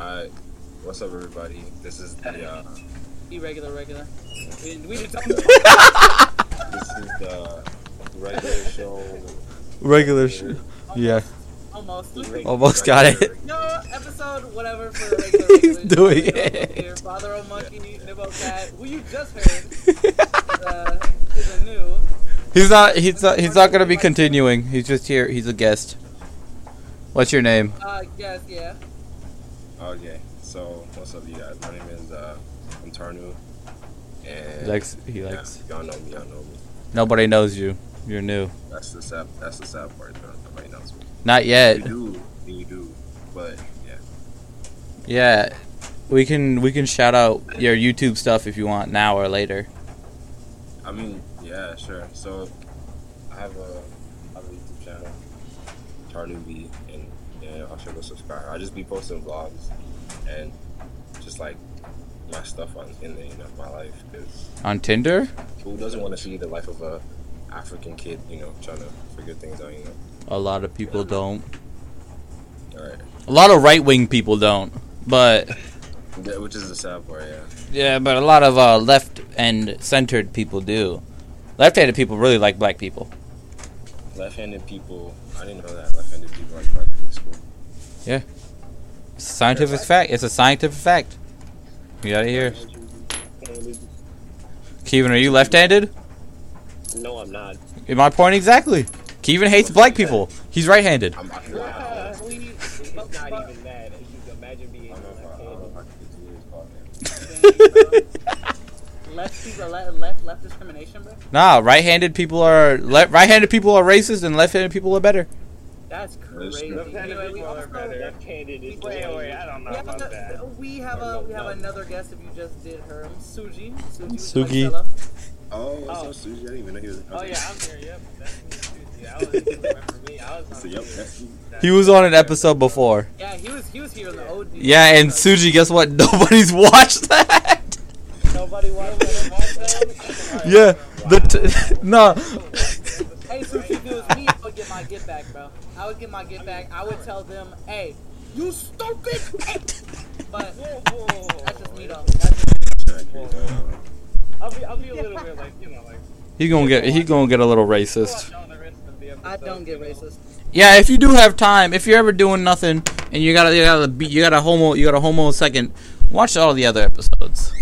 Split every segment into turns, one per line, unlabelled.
Alright, what's up, everybody? This is the uh,
Irregular, regular. We, we just don't
this is the regular show.
Regular sh- Yeah.
almost.
Almost got it.
No episode, whatever for regular.
He's
regular.
doing
Nibbo
it.
Here, Father O Monkey, Nibblecat, who you just heard uh, is a new.
He's not. He's not. He's not gonna be continuing. He's just here. He's a guest. What's your name?
Uh, yes, yeah.
Okay, so what's up, you guys? My name is uh, I'm Tarnue, and
He likes. He
yeah,
likes.
y'all know me. Y'all know me.
Nobody knows you. You're new.
That's the sad. That's the sad part. though. Nobody knows me.
Not yet.
You do, you do, but yeah.
Yeah. We can. We can shout out your YouTube stuff if you want now or later.
I mean, yeah, sure. So I have a, I have a YouTube channel, Tarnue B, and yeah, y'all should go subscribe. I just be posting vlogs and just like my stuff on in the you know my life
On Tinder.
who doesn't want to see the life of a African kid, you know, trying to figure things out, you know.
A lot of people don't.
All right,
A lot of right wing people don't. But
yeah, which is the sad part, yeah.
yeah, but a lot of uh, left and centered people do. Left-handed people really like black people.
Left-handed people, I didn't know that. Left-handed people like black people in school.
It's a scientific fact. It's a scientific fact. You gotta here. Kevin, are you left-handed?
No, I'm not.
In my point exactly. Kevin hates black people. He's right-handed.
I'm,
not even. Imagine being left-handed.
left people, left, left, left discrimination, bro.
nah, right-handed people are le- right-handed people are racist, and left-handed people are better.
That's
That's
crazy. Anyway, we
people are
also-
better. Left-handed is
Wait,
way-
wait,
I don't know
We have,
about
a,
that.
we have a we have another guest. If you just did her, Suji. Suji.
Sugi.
like to tell
Oh,
Oh.
so Suji, I didn't even know he was.
Oh yeah, I'm here. Yep, that's me. Susie. I was remember me. I was on
So, yep,
here.
that's you.
He was on an episode before.
Yeah, he was he was here in the OD.
Yeah, and Suji, guess what? Nobody's watched that.
Nobody watched that. Watched that?
Yeah, the t- no.
I would get my get back. I would tell them, hey, you stupid. but that's just me though. That's just,
I'll be, I'll be a little bit like, you know, like.
He gonna get he gonna get a little racist.
watch all the rest of the
I don't get racist.
Yeah, if you do have time, if you're ever doing nothing and you gotta you gotta you got a homo you got a homo second, watch all the other episodes.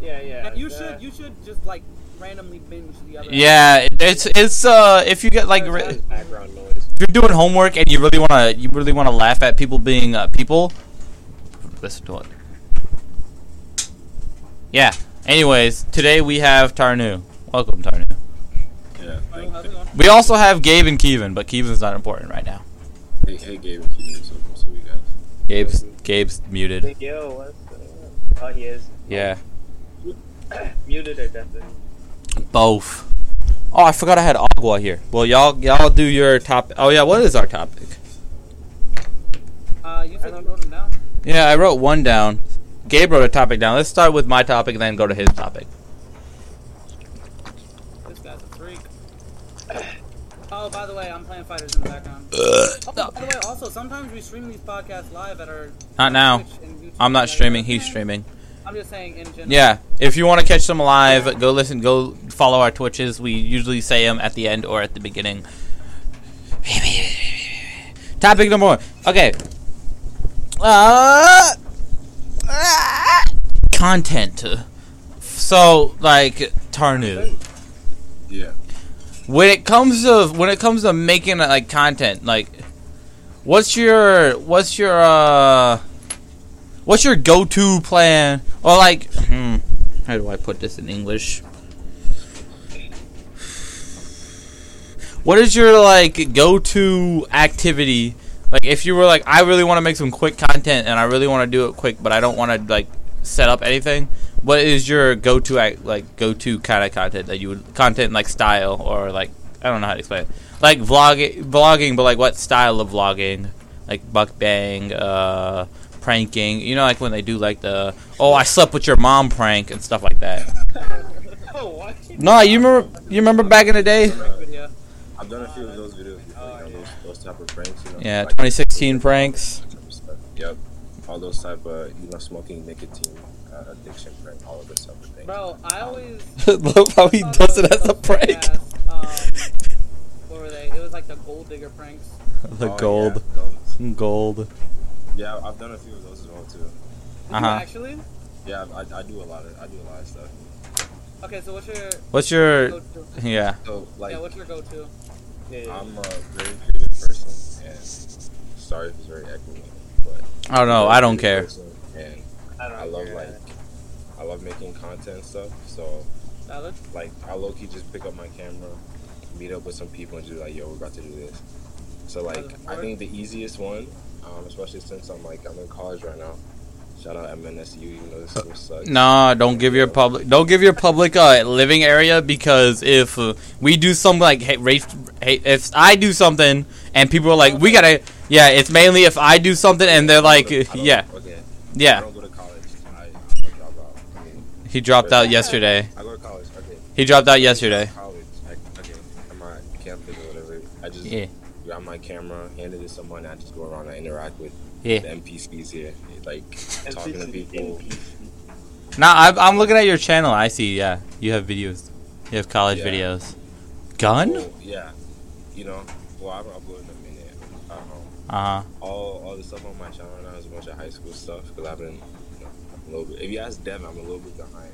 Yeah, yeah.
And you should you should just like randomly binge the other.
Yeah, it's it's uh if you get like
uh,
re-
that's
if you're doing homework and you really wanna you really wanna laugh at people being uh, people, listen to it. Yeah. Anyways, today we have Tarnue. Welcome, Tarnue.
Yeah, thank
how's it going?
We also have Gabe and Kevin, but Kevin's not important right now.
Hey, hey, Gabe, and Keaton, so what's up, you guys?
Gabe's Gabe's muted.
Think, yo, what's uh, Oh, he is.
Yeah,
Muted or deafened.
both. Oh, I forgot I had Agua here. Well, y'all y'all do your top. Oh yeah, what is our topic?
Uh, you said you wrote them down.
Yeah, I wrote one down. Gabe wrote a topic down. Let's start with my topic and then go to his topic.
This guy's a freak. Oh, by the way, I'm playing fighters in the background. Oh, by the way, also sometimes we stream these podcasts live at our.
Not now.
Twitch and YouTube
I'm not streaming. He's streaming.
I'm just saying in general.
Yeah, if you want to catch them live, go listen. Go follow our Twitches. We usually say them at the end or at the beginning. Topic number one. Okay. Uh, content. So, like Tarnue.
Yeah.
when it comes to when it comes to making like content like what's your what's your uh what's your go-to plan or like hmm, how do i put this in english what is your like go-to activity like if you were like i really want to make some quick content and i really want to do it quick but i don't want to like set up anything what is your go-to like go-to kind of content that you would content like style or like I don't know how to explain it. Like vlogging, vlogging, but like what style of vlogging? Like buck bang, uh, pranking. You know, like when they do like the oh I slept with your mom prank and stuff like that.
Oh.
No, you remember you remember back in the day?
Video.
I've done a few of those videos before, you know, those, those type of pranks, you know.
Yeah,
like-
2016 pranks.
Yep. All all those type of you know smoking nicotine uh, addiction prank, all of this type of thing.
Bro, I always.
Love how he does it as a prank.
fake-ass, Um, what were they? It was like the gold digger pranks.
The
Oh,
gold,
Yeah,
gold.
Yeah, I've done a few of those as well too.
Uh-huh.
actually?
Yeah, I, I do a lot of I do a lot of stuff.
Okay, so what's your
What's your
go-to?
yeah?
So like
yeah, what's your go-to?
Yeah, yeah.
I'm a very creative person, and sorry if it's very echoey, but
I don't know.
I'm a
I don't care.
And
I, don't
I love
care.
like I love making content and stuff. So
Salad?
like I low key just pick up my camera, meet up with some people, and just be like, yo, we're about to do this. So like I think the easiest one, um, especially since I'm like I'm in college right now. Shout out MNSU, even though this school sucks.
Nah, don't give your public don't give your public uh, living area because if uh, we do something like hey, race, hey, if I do something and people are like we gotta yeah it's mainly if I do something and they're like yeah yeah
don't go to college. I, I'm a dropout. I mean,
he dropped out yesterday
I go to college. Okay.
he dropped out yesterday
College. I, okay. I'm at campus or whatever. I just
yeah
grab my camera, hand it to someone, and I just go around and interact with
yeah
the NPCs here, like talking to people.
Now I'm, I'm looking at your channel I see yeah you have videos you have college
Yeah.
videos gun
Well, yeah, you know. Well, I haven't uploaded in a minute. Um,
uh huh
all all the stuff on my channel right now is a bunch of high school stuff because I've been, you know, a little bit. If you ask Devin, I'm a little bit behind.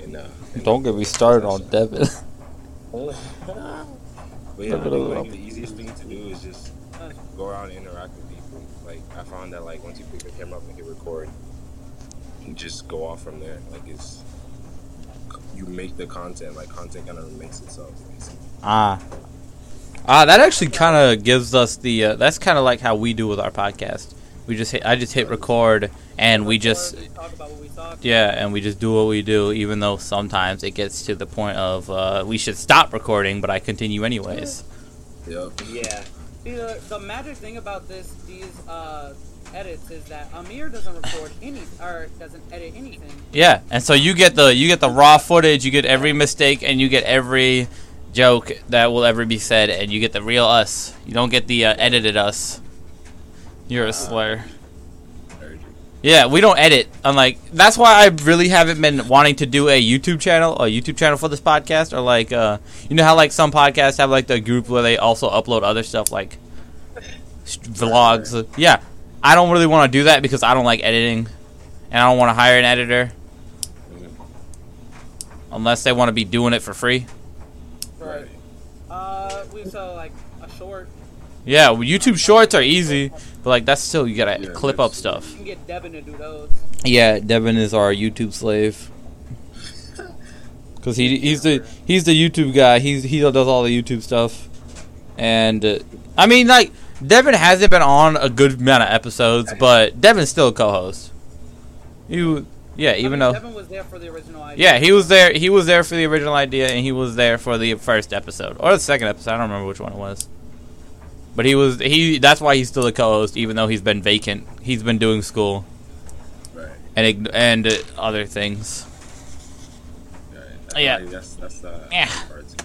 In, uh, in
don't get me started on Devin
But yeah, I think like the easiest thing to do is just go around and interact with people. Like I found that like once you pick the camera up and hit record, you just go off from there. Like it's you make the content. Like content kind of makes itself.
Ah. Ah, that actually kind of gives us the. Uh, that's kind of like how we do with our podcast. We just hit. I just hit record, and we just.
Or talk about what we.
Yeah, and we just do what we do, even though sometimes it gets to the point of uh, we should stop recording, but I continue anyways.
Yep.
Yeah.
See, the, the magic thing about this, these uh, edits, is that Amir doesn't record any, or doesn't edit anything.
Yeah, and so you get the you get the raw footage, you get every mistake, and you get every joke that will ever be said, and you get the real us. You don't get the uh, edited us. You're a slur. Yeah, we don't edit. Unlike that's why I really haven't been wanting to do a YouTube channel, a YouTube channel for this podcast, or like uh, you know how like some podcasts have like the group where they also upload other stuff like vlogs. Yeah, I don't really want to do that because I don't like editing, and I don't want to hire an editor unless they want to be doing it for free.
Right.
Uh, we so like a short.
Yeah, well, YouTube Shorts are easy, but like that's still you gotta
Yeah,
clip up stuff.
You can get Devin to do those.
Yeah, Devin is our YouTube slave. Cause he he's the he's the YouTube guy. He's he does all the YouTube stuff, and uh, I mean like Devin hasn't been on a good amount of episodes, but Devin's still a co-host. You yeah,
I
even
mean,
though
Devin was there for the original idea.
yeah he was there he was there for the original idea and he was there for the first episode or the second episode. I don't remember which one it was. But he was he. That's why he's still a co-host, even though he's been vacant. He's been doing school
Right.
and and uh, other things.
Right.
Yeah.
like that's that's the
Yeah.
hard part.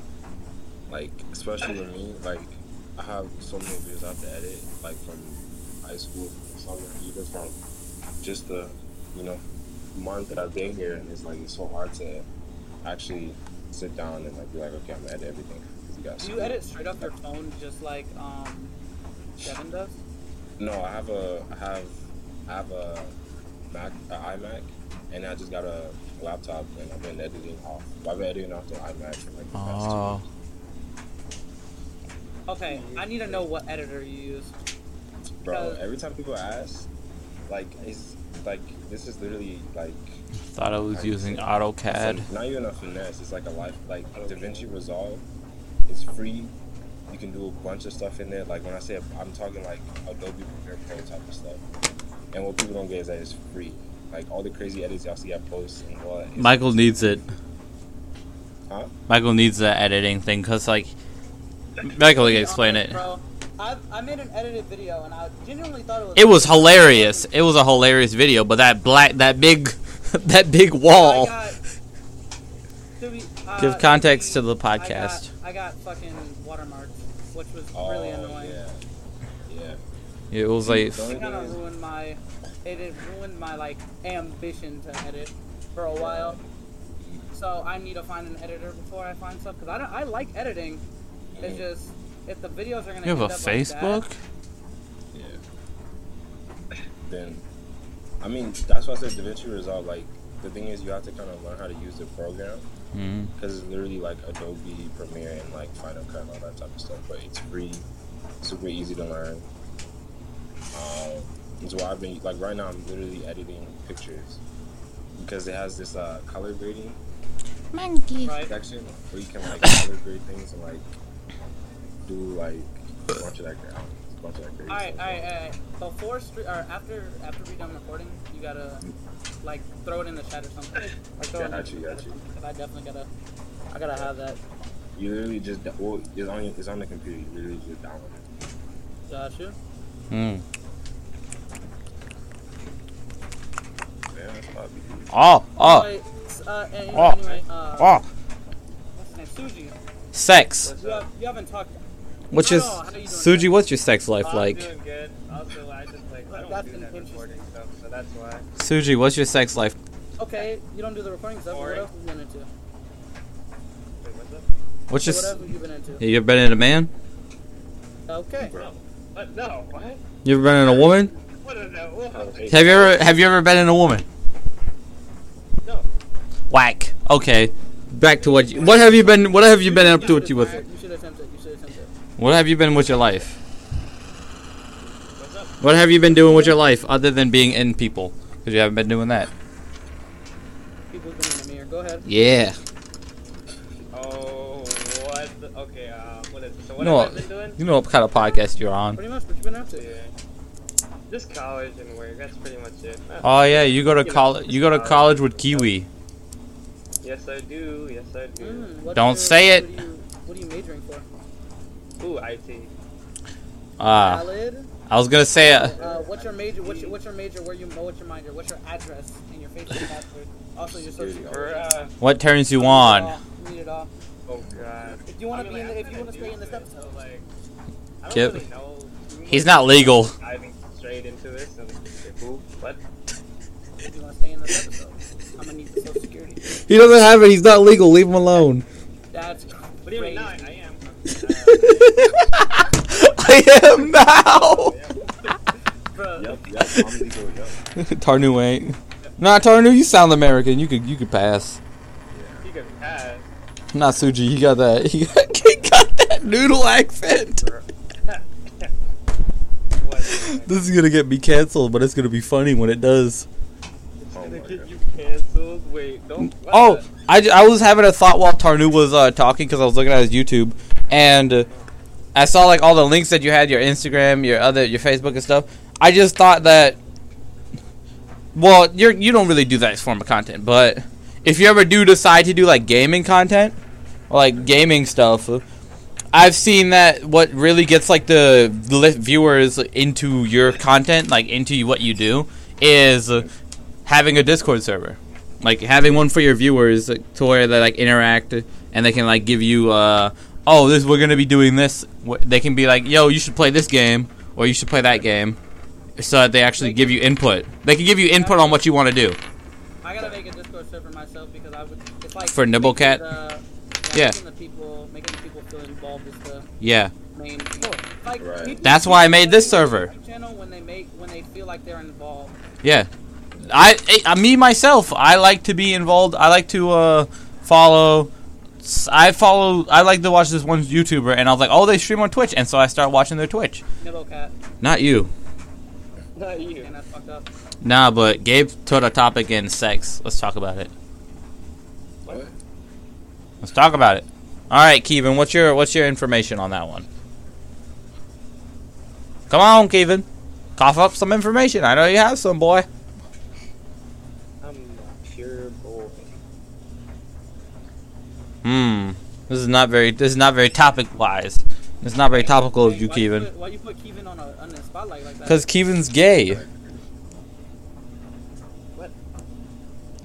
Like especially with me, like I have so many videos I have to edit, like from high school, from summer, even from just the you know month that I've been here, and it's like it's so hard to actually sit down and like be like, okay, I'm gonna edit everything. 'Cause you got
Do you edit straight off your phone, just like um, Devin does?
No, I have a I have I have a Mac, an iMac, and I just got a laptop, and I've been editing off. I've been editing off the iMac for like the past two
Oh,
Okay, I need to know what editor you use.
Bro, every time people ask, like, it's like this is literally like
thought I was using AutoCAD.
it's not even a finesse. It's like a life, like DaVinci Resolve. It's free. You can do a bunch of stuff in there. Like when I say I'm talking like Adobe Premiere Pro type of stuff. And what people don't get is that it's free. Like all the crazy edits y'all see I post and all that. it's-
Michael needs it.
Huh?
Michael needs the editing thing because like Michael can explain it.
Bro, I, I made an edited video and I genuinely thought it was.
It was hilarious. It was a hilarious video, but that black, that big, that big wall.
got- to be- uh,
Give context to the
I got-
podcast.
I got, fucking watermarks, which was
Oh,
really annoying.
yeah. Yeah.
It was like
It kind of ruined my. It, it ruined my like ambition to edit for a while. So I need to find an editor before I find stuff because I don't. I like editing. It's just if the videos are gonna.
you have
end
a
up like that-
Facebook.
Yeah. Then, I mean, that's why I said DaVinci Resolve. Like, the thing is, you have to kind of learn how to use the program
Mm.
because it's literally like Adobe Premiere and like Final Cut and all that type of stuff. But it's free, super easy to learn. Um, and so I've been like right now, I'm literally editing pictures because it has this uh, color grading
Monkey.
Right.
section where you can like color grade things and like do like a bunch of that gra- a bunch of that grading
All right,
stuff.
all right, all right. Before stre- or after after we done recording, you gotta like throw it in the chat or something. Or throw it in the
Got you, got
chat
you.
something, 'cause I definitely gotta. I gotta have that.
You literally just well, it's on it's on the computer. You literally just download it.
Got you.
Mm.
Yeah, that's probably good.
Oh, oh,
Anyway, uh, and,
Oh.
anyway, uh,
oh.
what's name? Suji.
Sex.
You, have, you haven't talked.
What's
I
your
know, you doing,
Suji? What's your sex life
I'm
like?
doing good. Also, I just like I don't
That's
do that recording stuff, so that's why.
Suji, what's your sex life?
Okay, you don't do the recording stuff. What else have you been into?
What's up?
So
your?
what else have you been into?
You ever been in a man?
Okay.
No. What? Uh, no. What?
You ever been in a woman?
What is that? What?
Hey.
Have you ever Have you ever been in a woman?
No.
Whack. Okay. Back to what? You, what have you been? What have you been up to with you with?
You should attempt it. You should attempt it.
What have you been with your life?
What's up?
What have you been doing with your life other than being in people? Because you haven't been doing that.
People's been in the mirror. Go ahead.
Yeah.
Oh, what? Okay. Uh, what is it? So what
No.
have I been doing?
You know what kind of podcast you're on.
Pretty much what you been up to.
Yeah. Just college and work. That's pretty much it. Uh,
Oh yeah, you go to college. You go to college with Kiwi.
Yes, I do. Yes, I do.
Mm,
Don't
your-
say it.
What are, you, what are you majoring for?
Ooh, IT.
Ah,
Valid.
I was gonna say. Uh,
Uh, what's your major? What's your, what's your major? Where you? What's your minor? What's your address and your Facebook password? Also your social.
For uh,
what turns you
We need it
on?
all. Need it all.
oh god.
If you want
I
to
mean,
be in, the, if you want to stay in this episode,
so, like, I don't
Kip.
really know.
He's not legal.
Diving straight into this and who? What?
if you want to stay in this episode, I'm gonna need the social security.
He doesn't have it. He's not legal. Leave him alone.
That's
What do you mean? No, I,
crazy.
I am.
I am now.
Yep, yep, I'm legal, yep.
Tarnue ain't. Nah, Tarnue, you sound American. You could you could pass.
You can pass.
Not Suji. He got that. He got, he got that noodle accent. This is gonna get me canceled, but it's gonna be funny when it does.
It's
Oh
gonna
my
get
God.
you canceled. Wait, don't.
Oh,
the-
I, j- I was having a thought while Tarnue was uh, talking because I was looking at his YouTube, and uh, I saw like all the links that you had, your Instagram, your other, your Facebook and stuff. I just thought that, well, you're you don't really do that form of content, but if you ever do decide to do like gaming content or like gaming stuff, I've seen that what really gets like the viewers into your content, like into what you do, is having a Discord server like having one for your viewers to where they like interact and they can like give you uh oh this we're gonna be doing this they can be like yo you should play this game or you should play that game so that they actually give you input they can give you input on what you want to do
I gotta make a Discord server myself because I would. It's like
For Nibblecat?
the-
Yeah.
Making the people, making the people feel involved is the
yeah
main. Thing. Like
Right.
people
That's why I made this server.
Channel when they make when they feel like they're involved.
yeah I, I me myself I like to be involved I like to uh follow s- I follow I like to watch this one YouTuber and I was like oh they stream on Twitch and so I start watching their Twitch
Nibblecat,
not you
Not you.
and that's fucked up.
Nah, but Gabe put a topic in sex. Let's talk about it.
What?
Let's talk about it. All right, Kevin, what's your what's your information on that one? Come on, Kevin. Cough up some information. I know you have some, boy.
I'm a pure boy.
Hmm. This is not very this is not very topic wise. It's not very topical of you, Kevin.
why you put Kevin on a on the spotlight like that?
Because Kevin's gay.
What?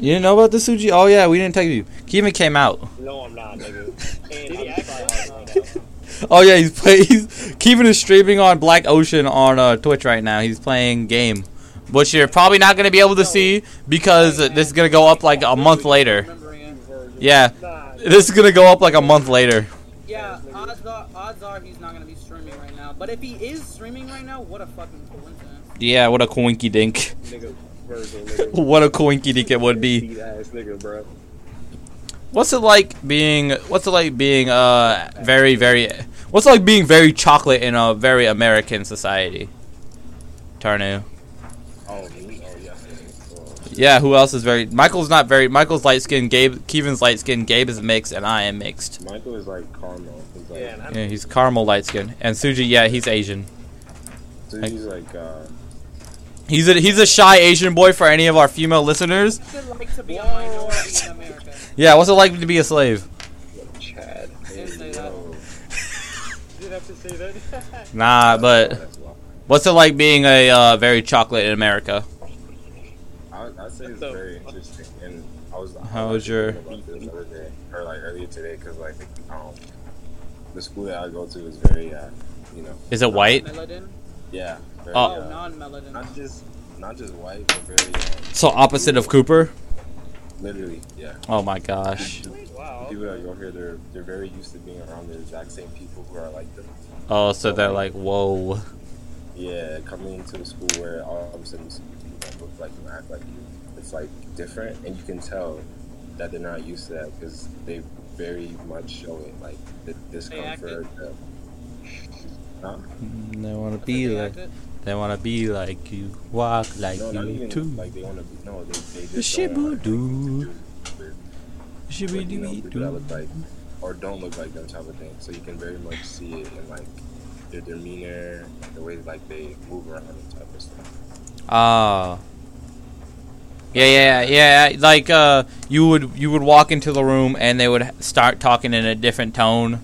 You didn't know about the Suji? Oh yeah, we didn't tell you. Kevin came out.
No, I'm not, nigga. And I'm trying hard right now.
Oh yeah, he's play. He's Kevin is streaming on Black Ocean on uh, Twitch right now. He's playing game, which you're probably not going to be able to see because uh, this is going to go up like a month later. Yeah,
Nah,
this is going to go up like a month later.
Yeah, odds are, odds are he's not gonna be streaming right now. But if he is streaming right now, what a fucking coincidence.
Yeah, what a coinky dink.
nigga, Virgil, nigga.
What a coinky dink it would be.
Nigga.
What's it like being? What's it like being uh very very? What's it like being very chocolate in a very American society? Tarnue.
Oh, me? Oh, yes. Oh,
Yeah, who else is very? Michael's not very. Michael's light skinned. Gabe, Kevin's light skinned. Gabe is mixed, and I am mixed.
Michael is like caramel. He's like,
Yeah,
Yeah, he's caramel light skinned, and Suji, yeah, he's Asian.
so he's like, uh,
He's a he's a shy Asian boy for any of our female listeners.
What's it like to be a minority in America?
Yeah, what's it like to be a slave?
Chad. Hey,
Didn't say that.
have to say that.
Nah, but what's it like being a uh, very chocolate in America?
I, it's
So-
very interesting. And I was,
How
was
was your-
thinking about this the other day, or like earlier today, because like um, the school that I go to is very, uh, you know,
Is it white?
Melanin?
yeah, very,
Oh.
Uh,
non-melanin.
not just not just white, but very um,
So opposite of Cooper?
literally, yeah.
Oh my gosh.
wow.
People that go here, they're they're very used to being around the exact same people who are like them.
Oh, so they're like, whoa.
Yeah, coming into a school where all of a sudden you see people look like you, act like you, it's like different, and you can tell that they're not used to that because they very much show it, like the discomfort. The, huh?
They want to be
they
like,
acted?
they want to be like you, walk like
no,
you
even
too.
like they want to be. No, they they just don't want
Shiboo-doo.
with,
Should
with, you know, people that look like or don't look like them type of thing. So you can very much see it in like their demeanor, the way like they move around and type of stuff.
Ah. Yeah, yeah, yeah. Like, uh, you would you would walk into the room and they would start talking in a different tone,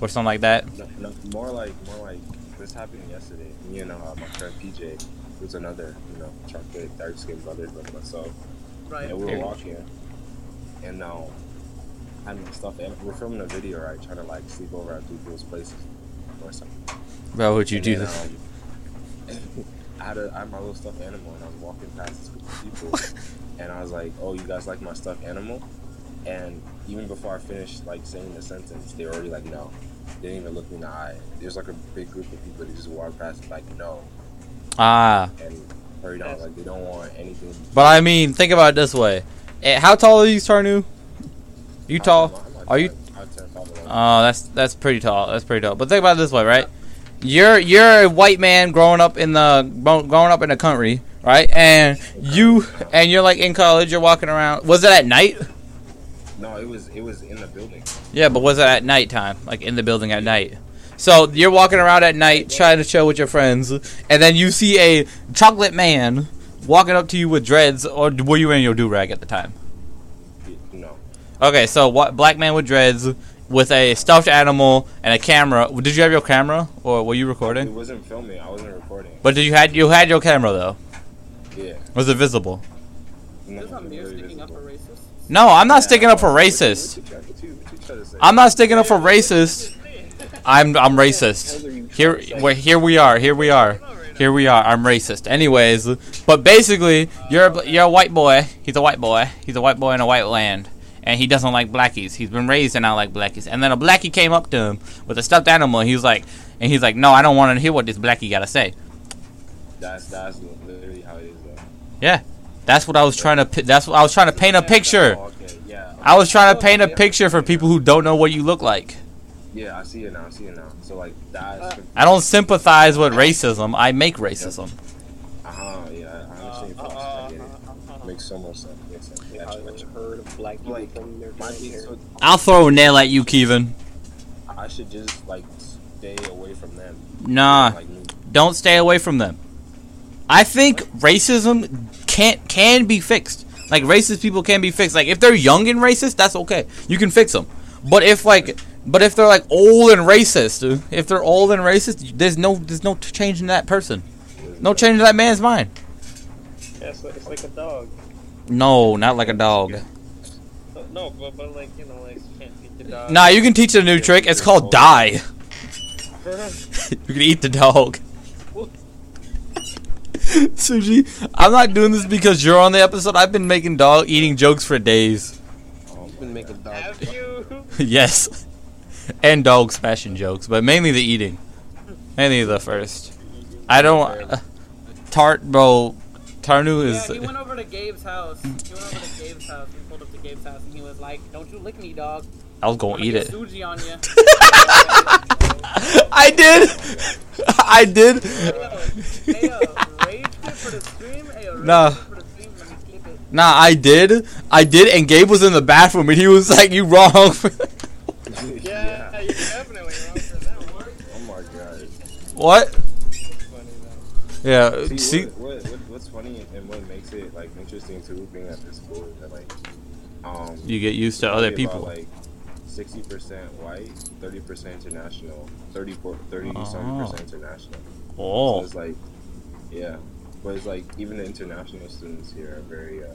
or something like that.
No, no, more like more like this happened yesterday. Me and uh, my friend PJ, who's another you know chocolate dark skinned brother like myself,
Right.
and we
Here.
were walking, and now I'm stuff. And we're filming a video, right? Trying to like sleep over at people's places or something.
Bro, would you
And
do
then,
this?
um, I had a, I had my little stuffed animal, and I was walking past this group of people, and I was like, "Oh, you guys like my stuffed animal?" And even before I finished like saying the sentence, they were already like, "No." They didn't even look me in the eye. There's like a big group of people that just walk past like, "No,"
Ah.
and hurried on. Like they don't want anything.
But I mean, think about it this way. Eh, How tall are you, Tarnue? You tall? Are you? Oh, that's that's pretty tall. That's pretty tall. But think about it this way, right? You're you're a white man growing up in the growing up in the country, right? And you and you're like in college. You're walking around. Was it at night?
no, it was it was in the building.
Yeah, but was it at nighttime? Like in the building at night? So you're walking around at night trying to chill with your friends, and then you see a chocolate man walking up to you with dreads, or were you in your do rag at the time?
No,
Okay, so what? Black man with dreads, with a stuffed animal and a camera. Did you have your camera, or were you recording?
it wasn't filming. I wasn't recording.
But did you had you had your camera though?
Yeah.
Was it visible?
No,
There's
it
not
was
mirror
very
sticking up
visible.
for racists.
No, I'm not sticking up for
What
racist.
What you, try- what you, what you try to say?
I'm not sticking up for racist. I'm I'm racist. Here where here we are. Here we are. Here we are. I'm racist. Anyways, but basically, you're a, you're a white boy. He's a white boy. He's a white boy in a white land, and he doesn't like blackies. He's been raised to not like blackies. And then a blackie came up to him with a stuffed animal. He was like, and he's like, no, I don't want to hear what this blackie got to say.
That's that's
Yeah, that's what I was trying to. That's what I was trying to paint a picture.
Oh, yeah.
I was trying to paint a picture for people who don't know what you look like.
Yeah, I see it now. I see it now. So like that's.
Uh,
I don't sympathize with racism. I make racism.
Uh huh. Yeah, I I understand. your
Uh,
thoughts.
uh,
I get it.
uh, uh,
Makes so much sense. Makes sense.
Yeah,
Gotcha,
I've
gotcha.
heard of black people
Like,
from their
my
grandparents.
thing. So
I'll throw a nail at you, Kevin.
I should just like stay away from them.
Nah,
Like
don't stay away from them. I think racism can't can be fixed. Like racist people can be fixed. Like if they're young and racist, that's okay. You can fix them. But if like, but if they're like old and racist, if they're old and racist, there's no there's no change in that person. No change in that man's mind.
Yeah, it's like, it's like a dog.
No, not like a dog.
No, but, but like, you know, like, you can't beat the dog.
Nah, you can teach a new trick. It's called die. you can eat the dog. Suji, I'm not doing this because you're on the episode. I've been making dog eating jokes for days.
Been making dog.
Have you?
yes. And dog smashing jokes, but mainly the eating. Mainly the first. I don't. Uh, tart, bro. Tarnue is.
Yeah,
is.
he went over to Gabe's house. He went over to Gabe's house. He pulled up to Gabe's house and he was like, "Don't you lick me, dog.
I was
I'm
gonna
gonna
eat it.
Suji on you."
I did. I did.
Hey, uh, rage quit for the stream. Hey, uh, rage
Nah.
quit for the stream. Let me clip it.
Nah, I did. I did, and Gabe was in the bathroom, and he was like, "You wrong."
Yeah, you're definitely wrong for that one.
Oh my god.
what?
Funny.
Yeah.
See,
See.
what, what, what, what's funny and what makes it like interesting too, being at this school, is that like, um,
You get used to other people.
About, like sixty percent white, thirty percent international, 30 30
Oh.
something percent international. So
Oh.
it's like, yeah, but it's like even the international students here are very uh,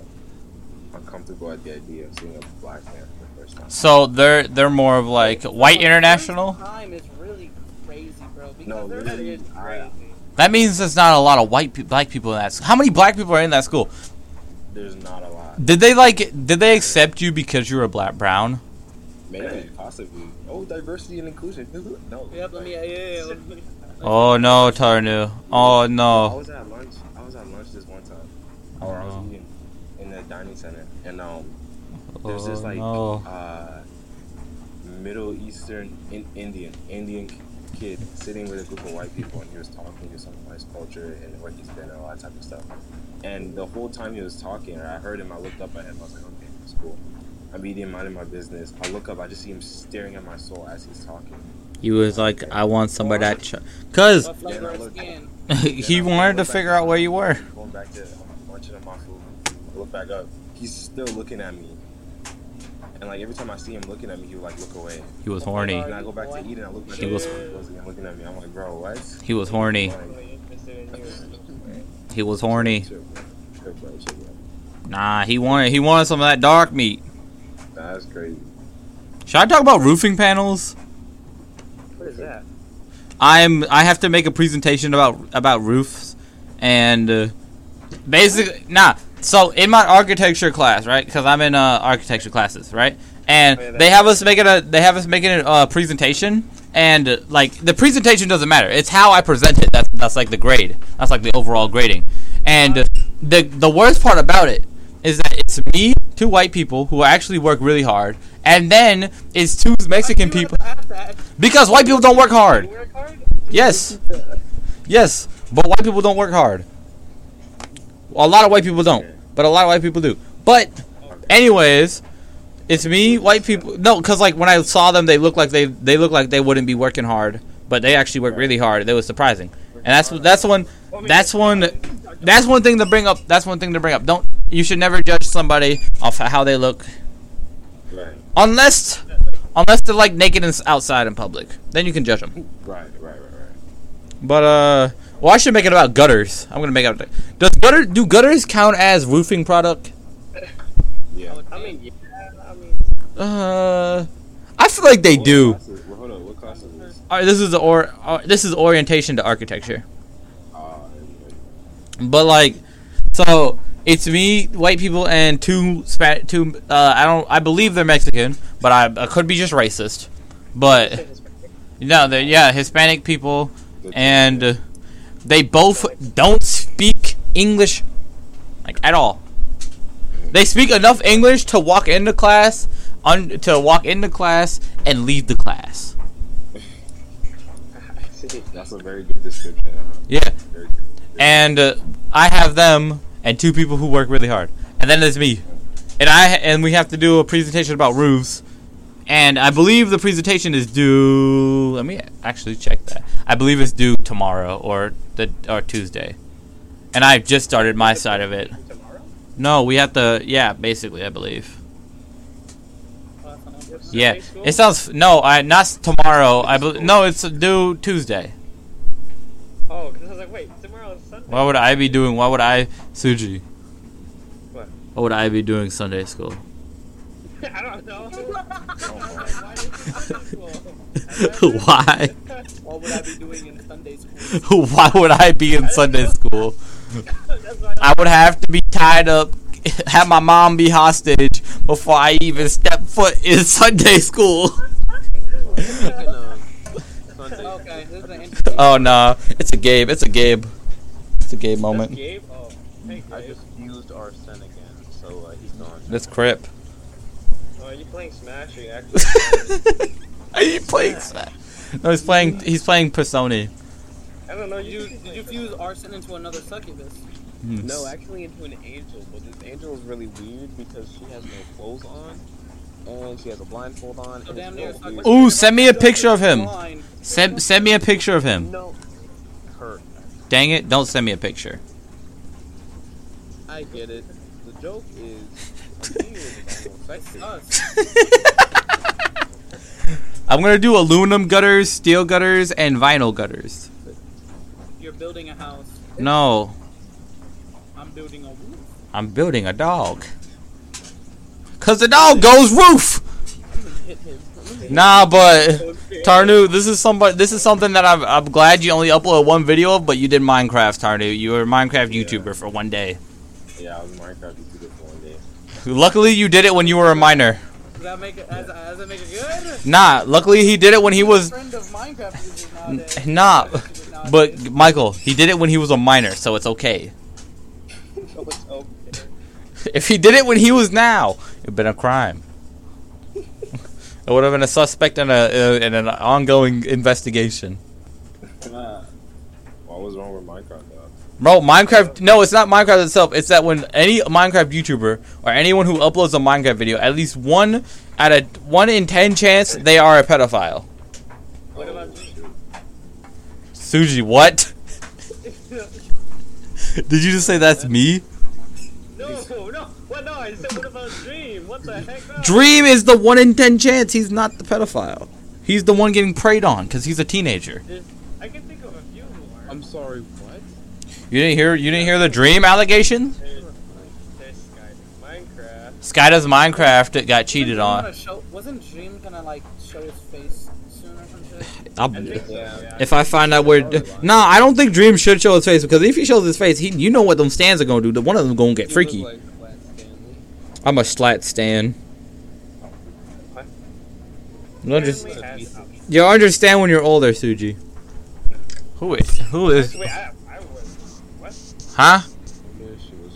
uncomfortable at the idea of seeing a black man for the first time.
So they're they're more of like white international.
Time is really crazy, bro. Because
No,
there's
really,
It's
I-
That means there's not a lot of white pe- black people in that. s- How many black people are in that school?
there's not a lot.
Did they like? Did they accept you because you were a black brown?
Maybe, possibly. Oh, diversity and inclusion. no.
Yep, let me. Yeah, yeah, yeah. Let me
Oh no, Tarnue. Oh no.
I was at lunch. I was at lunch this one time, or I was
Oh.
eating in the dining center, and um,
Oh
there's this like
no.
uh, Middle Eastern in, Indian Indian kid sitting with a group of white people, and he was talking to some of his culture and where he's been and all that type of stuff. And the whole time he was talking, I heard him. I looked up at him. I was like, okay, that's cool. I'm eating, minding my business. I look up. I just see him staring at my soul as he's talking.
He was like, I want somebody that, ch-. cause
What flavor of skin?
he wanted to figure out where you were.
Going back to I'm munching on my food. I look back up. He's still looking at me. And like every time I see him looking at me, he would like look away.
He was horny.
And I go back to eating. I look back
He
at
was-
him. He was looking at me. I'm like, bro, what?
He was horny.
Like,
Really interested.
He was horny. Nah, he wanted he wanted some of that dark meat.
That's crazy.
Should I talk about roofing panels?
What is that?
I'm I have to make a presentation about about roofs, and uh, basically nah. So in my architecture class, right? Because I'm in uh, architecture classes, right? And
Oh,
they have us making a they have us making a uh, presentation, and uh, like the presentation doesn't matter. It's how I present it. That's that's like the grade. That's like the overall grading. And uh, the the worst part about it is that it's me, two white people who actually work really hard, and then it's two Mexican people because white people don't work hard.
Work hard?
Yes. Yes, but white people don't work hard. A lot of white people don't, but a lot of white people do. But, anyways, it's me, white people. No, because like when I saw them, they look like they they look like they wouldn't be working hard, but they actually work really hard. It was surprising, and that's that's one that's one that's one thing to bring up. That's one thing to bring up. Don't you should never judge somebody off how they look,
Right.
unless unless they're like naked and outside in public. Then you can judge them.
Right. Right. Right. Right.
But uh, well, I should make it about gutters. I'm gonna make it. Does gutter do gutters count as roofing product?
Yeah.
I mean, yeah. I mean,
Uh, I feel like they do.
class is- well, hold on. What class is this?
Is the or uh, this is orientation to architecture. But like, so it's me, white people, and two two. Uh, I don't. I believe they're Mexican, but I, I could be just racist. But no, they're yeah Hispanic people, and they both don't speak English like at all. They speak enough English to walk into class, un- to walk into class and leave the class.
That's a very good description.
Yeah,
good.
and uh, I have them and two people who work really hard, and then there's me, and I and we have to do a presentation about roofs, and I believe the presentation is due. Let me actually check that. I believe it's due tomorrow or the or Tuesday, and I've just started my side of it.
tomorrow?
No, we have to. Yeah, basically, I believe. Yeah, it sounds no. I not tomorrow. I bel no. It's due Tuesday.
Oh, because I was like, wait, tomorrow is Sunday.
What would I be doing? What would I, Suji?
What?
What would I be doing Sunday school?
I don't know. Why did you Sunday school?
Why?
What would I be doing in Sunday school?
Why would I be in Sunday school?
That's
I would have to be tied up, have my mom be hostage before I even step foot in Sunday school.
Speaking of
Okay, this is.
Oh nah, it's a Gabe. It's a Gabe. It's a Gabe moment.
Gabe? Oh, hey,
I just used Arsene again, so uh, he's gone.
That's Crip.
Oh, are you playing Smash or you actually?
Are you playing? Smash? No, he's playing. He's playing Persona.
I don't know.
Did
You,
you, did you fuse Arsene into another succubus?
No, actually into an angel, but this angel is really weird because she has no clothes on, and she has a blindfold on.
So
and
damn
it's
near
real
succubus.
weird.
Ooh, send me a picture of him. Send send me a picture of him.
No, her.
Dang it! Don't send me a picture.
I get it. The joke is, he was
That's
homosexual.
us.
I'm gonna do aluminum gutters, steel gutters, and vinyl gutters.
You're building a house.
No,
I'm building a roof.
I'm building a dog. Cause the dog goes roof. Nah, but Tarnue, this is somebody. This is something that I'm. I'm glad you only uploaded one video of, but you did Minecraft, Tarnue. You were a Minecraft
Yeah.
YouTuber for one day.
Yeah, I was Minecraft YouTuber for one day.
Luckily, you did it when you were a minor.
Does that make it? Does, does that make it good?
Nah, luckily he did it when he was.
Trend of Minecraft.
Nah, But Michael, he did it when he was a minor, so it's okay.
Okay.
If he did it when he was now, it'd been a crime. it would have been a suspect in a in an ongoing investigation.
What was wrong with Minecraft though?
Bro, Minecraft. No, it's not Minecraft itself. It's that when any Minecraft YouTuber or anyone who uploads a Minecraft video, at least one out of one in ten chance they are a pedophile.
What about you?
Suji, what? Did you just say that's me?
No, no. What? No, I said what about Dream? What the heck? No.
Dream is the one in ten chance he's not the pedophile. He's the one getting preyed on because he's a teenager.
I can think of a few more.
I'm sorry, what?
You didn't hear? You didn't hear the Dream allegation?
There's, there's Sky, Minecraft.
Sky does Minecraft It got cheated on.
Show, wasn't Dream gonna like show his face soon or some shit?
I'll,
I think so.
Yeah.
Yeah.
if I find out where, nah, I don't think Dream should show his face because if he shows his face, he, you know what them stands are gonna do. The one of them gonna get freaky.
look like Flat Stanley.
I'm a slat stan.
What?
You under-
Stanley has-
you understand when you're older, Suji. Who is? Who is?
Wait, I, I was. What?
Huh?
Yeah, she was.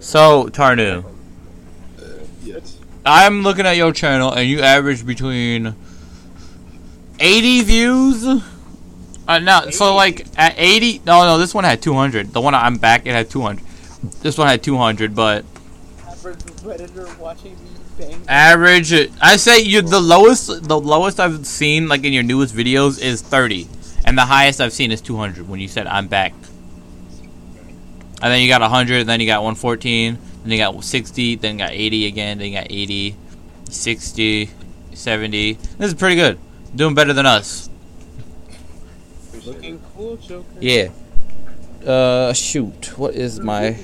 So Tarnue, uh,
Yes.
I'm looking at your channel and you average between 80 views. Uh, no, so like at 80. No, no, this one had 200. The one I'm back, it had 200. This one had 200, but
Average predator watching me bang.
average. I say you the lowest. The lowest I've seen like in your newest videos is 30, and the highest I've seen is 200. When you said I'm back, and then you got 100, then you got 114, then you got 60, then you got 80 again, then you got 80, 60, 70. This is pretty good. Doing better than us.
Looking cool, Joker.
Yeah. Uh, shoot. What is my?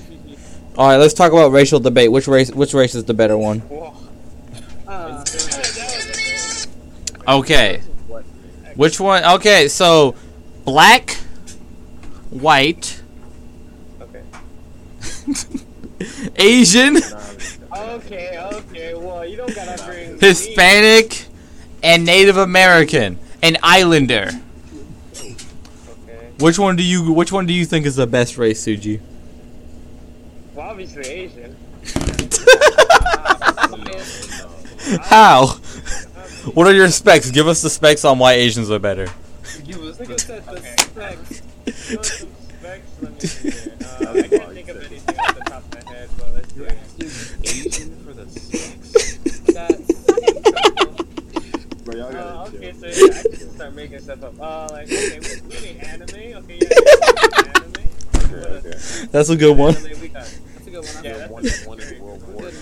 All right, let's talk about racial debate. Which race? Which race is the better one? Okay. Which one? Okay, so black, white,
Okay.
Asian,
Okay, okay. Well, you don't gotta bring.
Hispanic, and Native American, and Islander.
Okay.
Which one do you? Which one do you think is the best race, Suji?
Well, obviously Asian.
How? What are your specs? Give us the specs on why Asians are better.
Give us the
at that. The
Okay.
specs.
You want some specs? Let me see here. Uh, I can't think of anything off the top of my head, but let's see.
Asian for the sex.
That's
Bro, y'all
Uh,
gotta
okay,
chill.
so yeah, I can just start making stuff up. Uh, like, okay, we need anime. Okay, yeah, anime.
Okay, okay.
That's a good one.
Anime, we got.
that's a good one.
Yeah,
That's
One, one in World War.
good.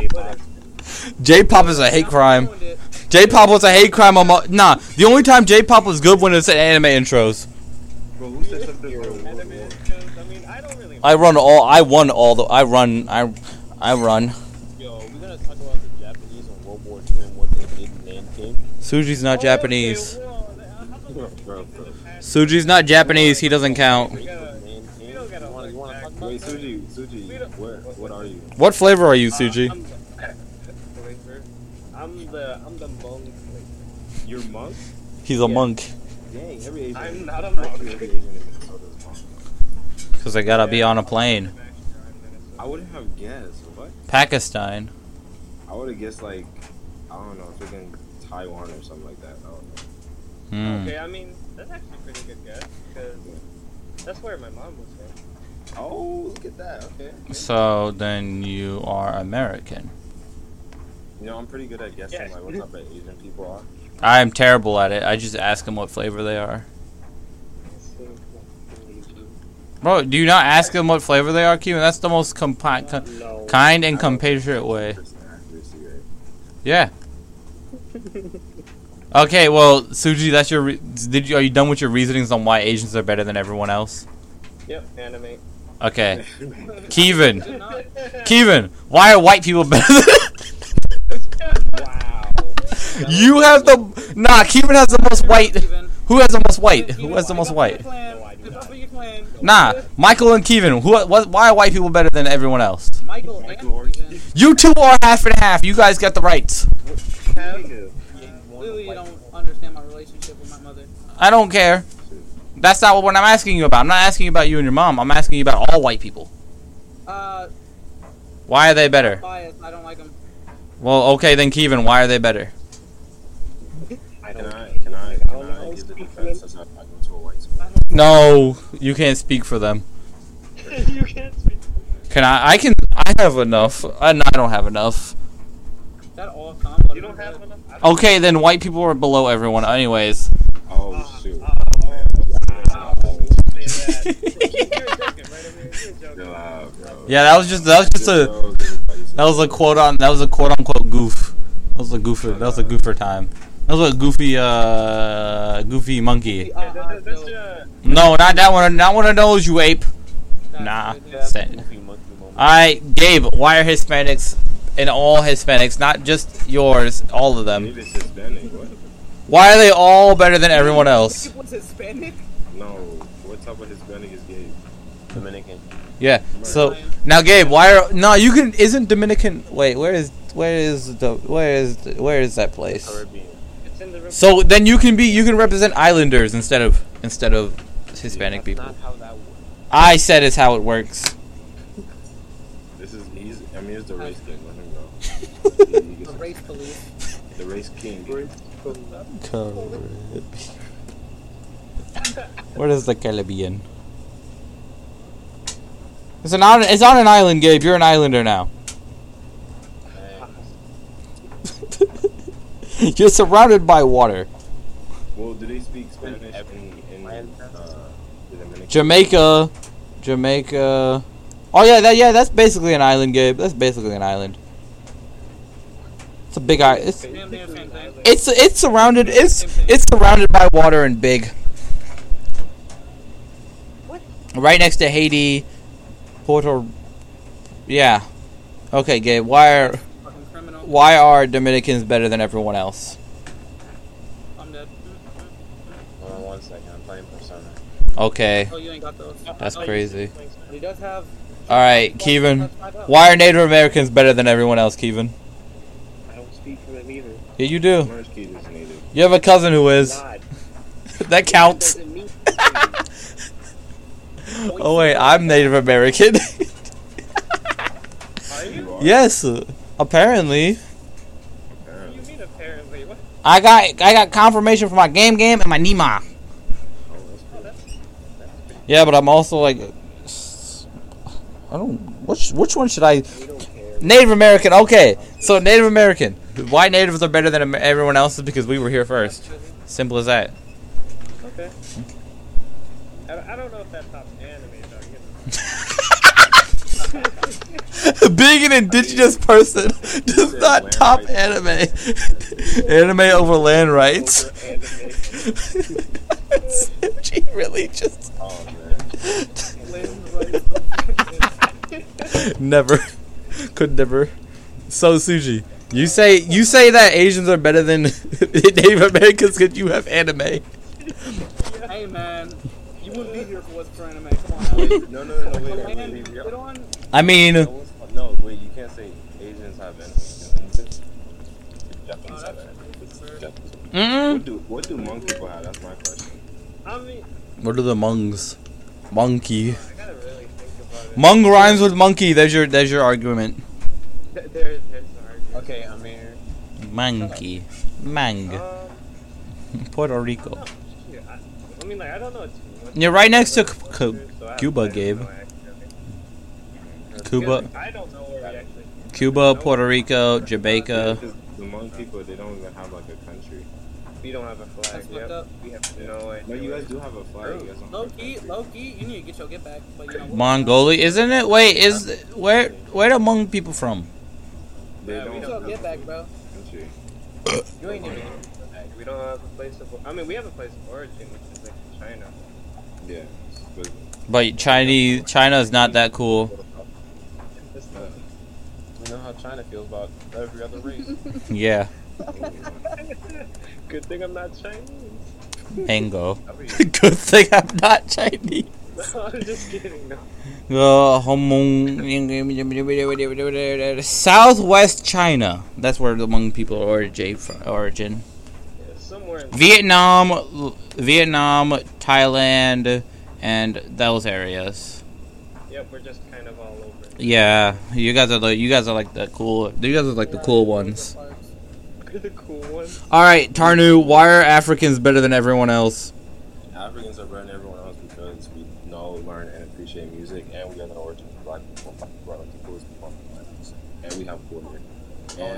J-pop.
J-pop is a hate crime. J-pop was a hate crime. On mo- nah, the only time J-pop was good when it's in anime intros.
Bro, who said something about World
Anime,
War?
because, I mean, I don't really.
I run all. I won all the. I run. I. I run.
Yo, we're gonna talk about the Japanese in World War II and what they did in Nanking.
Suji's not Japanese. Suji's not Japanese. He doesn't count.
What
flavor are you, Suji?
I'm, the I'm the monk.
You're monk?
He's a monk.
I'm not a monk.
Because they gotta be on a plane.
I wouldn't have guessed. What?
Pakistan.
I would have guessed like, I don't know, freaking Taiwan or something like that. I don't know.
Hmm.
Okay, I mean that's actually a pretty good guess because that's where my mom was from.
Oh, look at that. Okay.
So then you are American.
You know, I'm pretty good at guessing
Yes.
like what type of Asian people are.
I'm terrible at it. I just ask them what flavor they are. Bro, do you not ask them what flavor they are, Kevin? That's the most compi- con-
No.
kind and
I
compatriot way.
Percent accuracy rate.
Yeah. Okay, well, Suji, that's your. Re- did you are you done with your reasonings on why Asians are better than everyone else?
Yep, anime.
Okay, Kevin, Kevin, why are white people better? than...
wow.
you have the nah. Kevin has the most white. Who has the most white? Who has the most white?
No, I do not.
Nah, Michael and Kevin. Who? What? Why are white people better than everyone else?
Michael
Michael or
You two are half and half. You guys got the rights.
Clearly, you don't understand my relationship with my mother.
I don't care. That's not what I'm asking you about. I'm not asking you about you and your mom. I'm asking you about all white people.
Uh,
Why are they better?
bias. I don't like them.
Well, okay then, Kevin. Why are they better?
I
Can
don't.
I, can I, can I give defense since I I to a white school?
No, you can't speak for them.
you can't speak.
Can I? I can. I have enough. I, I don't have enough.
That all combo.
You don't have enough. I don't-
Okay, then white people are below everyone. Anyways.
Oh, shoot.
Oh. Say that. You're joking, right? I mean, you're joking.
Chill out, bro.
Yeah, that was just that was just a that was a quote on that was a quote unquote goof. That was a goofer. That was a goofer time. That was a goofy uh goofy monkey.
Yeah, that- that- that's uh,
No, not that one. Not one of those, you ape.
That's
Nah.
good.
That's
Stand-
a goofy monkey moment.
Alright, Gabe, why are Hispanics and all Hispanics, not just yours, all of them?
David's Hispanic. What?
Why are they all better than everyone else?
He was Hispanic.
No. What type of Hispanic is Gabe?
Dominican.
Yeah. So now, Gabe, why are no? You can isn't Dominican? Wait, where is where is the where is where is that place?
Caribbean.
it's in the.
So then you can be you can represent Islanders instead of instead of Hispanic
That's
people.
not how that works.
I said it's how it works.
This is he's. I mean, it's the race king. Let him go. He- he gets
The race police.
The race king.
What is the Caribbean? It's an on, it's on an island, Gabe. You're an islander now. You're surrounded by water.
Well, do they speak Spanish in, in
My
uh,
ancestors.
the Dominican?
Jamaica, Jamaica. Oh yeah, that yeah, that's basically an island, Gabe. That's basically an island. It's a big island. It's
Damn near same thing.
it's it's surrounded. It's it's surrounded by water and big. Right next to Haiti, Puerto. Yeah. Okay, Gabe. Why are why are Dominicans better than everyone else?
I'm dead.
Hold on one second. I'm playing Persona.
Okay,
Oh, you ain't got those.
that's
Oh,
crazy.
He does have.
All right, Kevin. Why are Native Americans better than everyone else, Kevin?
I don't speak for them either.
Yeah, you do.
Merge kid is native.
You have a cousin who is. That counts. Oh wait, I'm Native American.
Are you?
You are.
yes, apparently.
What do you mean apparently? What?
I got I got confirmation from my game game and my Nima.
Oh, that's
that's, that's
Yeah, but I'm also like, I don't. Which which one should I?
We don't care.
Native American. Okay, so Native American. Why natives are better than everyone else is because we were here first. Simple as that.
Okay. I, I don't know if that tops anime though.
Being an indigenous person does not top anime. anime over land rights.
Over.
She really just
Oh
never could never. So Suji, you say you say that Asians are better than Native Americans because you have anime.
Hey man, you wouldn't be here if it wasn't for anime. Come on.
Wait, no, no, no, no, wait, wait,
Man,
wait, wait.
get on.
I mean,
No, No, wait, you can't say Asians have enemies. Japanese have enemies. Japanese.
mm,
What do what do Hmong people have? That's my question.
I mean,
what are the Hmongs? Monkey.
I gotta really think about it.
Mung rhymes with monkey. There's your there's your argument.
There, there's I'm
here. Amir.
Monkey. Mang.
Um,
Puerto Rico.
no, shit, I, I mean, like, I don't know too.
You're right next to
about
Cu-
so
Cuba, Gabe. Cuba,
I don't know where we actually.
Cuba, Puerto Rico, Jamaica.
Because the Hmong people, they don't even have like a country.
We don't have a flag.
That's
Yep.
fucked up.
We have no idea.
No, you guys do have a flag. You guys don't
Low key, low key, you need to get your get back. But you know.
Mongolia, isn't it? Wait, is where where the Hmong people from?
They
Yeah, we
don't
Get your
have
get back, bro.
country.
You ain't even. We don't have a place of. I mean, we have a place of origin, which is like China.
Yeah. But,
But Chinese China is not that cool.
It's
You know how China feels about every other race.
Yeah,
Good thing I'm not Chinese.
mango. Good thing I'm not Chinese.
No, I'm just kidding. No.
Uh, Hmong- Southwest China. That's where the Hmong people are origin. Origin.
Yeah, somewhere in
Vietnam, Vietnam, Thailand, and those areas.
Yep, we're just kind of all over.
Yeah, you guys are the you guys are like the cool. You guys are like the cool ones.
The cool ones.
All right, Tarnue, why are Africans better than everyone else?
Africans are better than everyone else because we know, learn, and appreciate music, and we are the origin of black people. Black people are like the coolest people on the planet, and we have cool hair.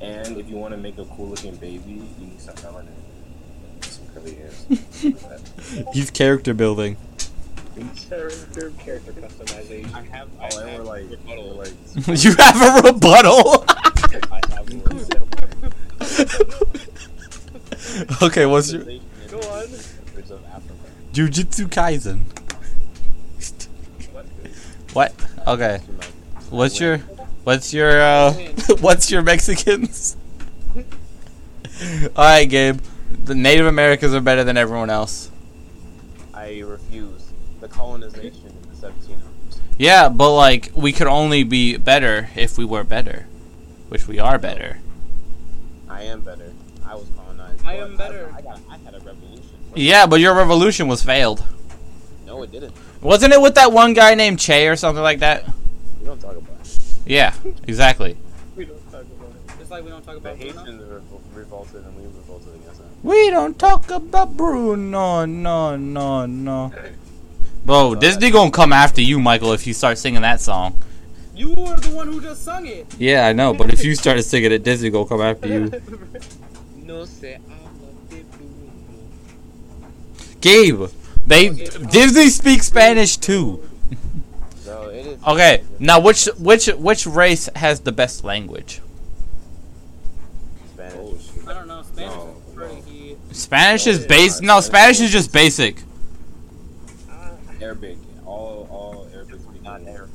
And and if you want to make a cool looking baby, you need some melanin, some curly hairs.
He's character building.
Character, character customization.
I have. I
Oh, and
have
we're like,
rebuttal.
like,
you have a rebuttal.
I have a rebuttal.
okay, what's your
Go on.
Of Africa.
Jujutsu Kaisen?
What?
What? Okay. What's your what's your uh what's your Mexicans? Alright, Gabe. The Native Americans are better than everyone else.
I refuse the colonization in the 1700s.
Yeah, but like we could only be better if we were better. Which we are better.
I am better. I was colonized.
I am better.
I, got. I had a revolution.
Yeah, but your revolution was failed.
No, it didn't.
Wasn't it with that one guy named Che or something like that?
We don't talk about it.
Yeah, exactly.
We don't talk about it.
Just like we don't talk
The
about Bruno.
Haitians revol- and we revolted against them.
We don't talk about Bruno, no, no, no. Bro, Disney gonna come after you, Michael, if you start singing that song.
You were the one who just sung it.
Yeah, I know, but if you started singing it, Disney gonna come after you.
No se
Gabe, they uh, Disney speaks Spanish too.
No, it is.
Okay, now which which which race has the best language?
Spanish.
oh shit.
I don't know. Spanish
No,
is pretty.
Spanish is base. No, Spanish is just basic.
Arabic. All all Arabic speaking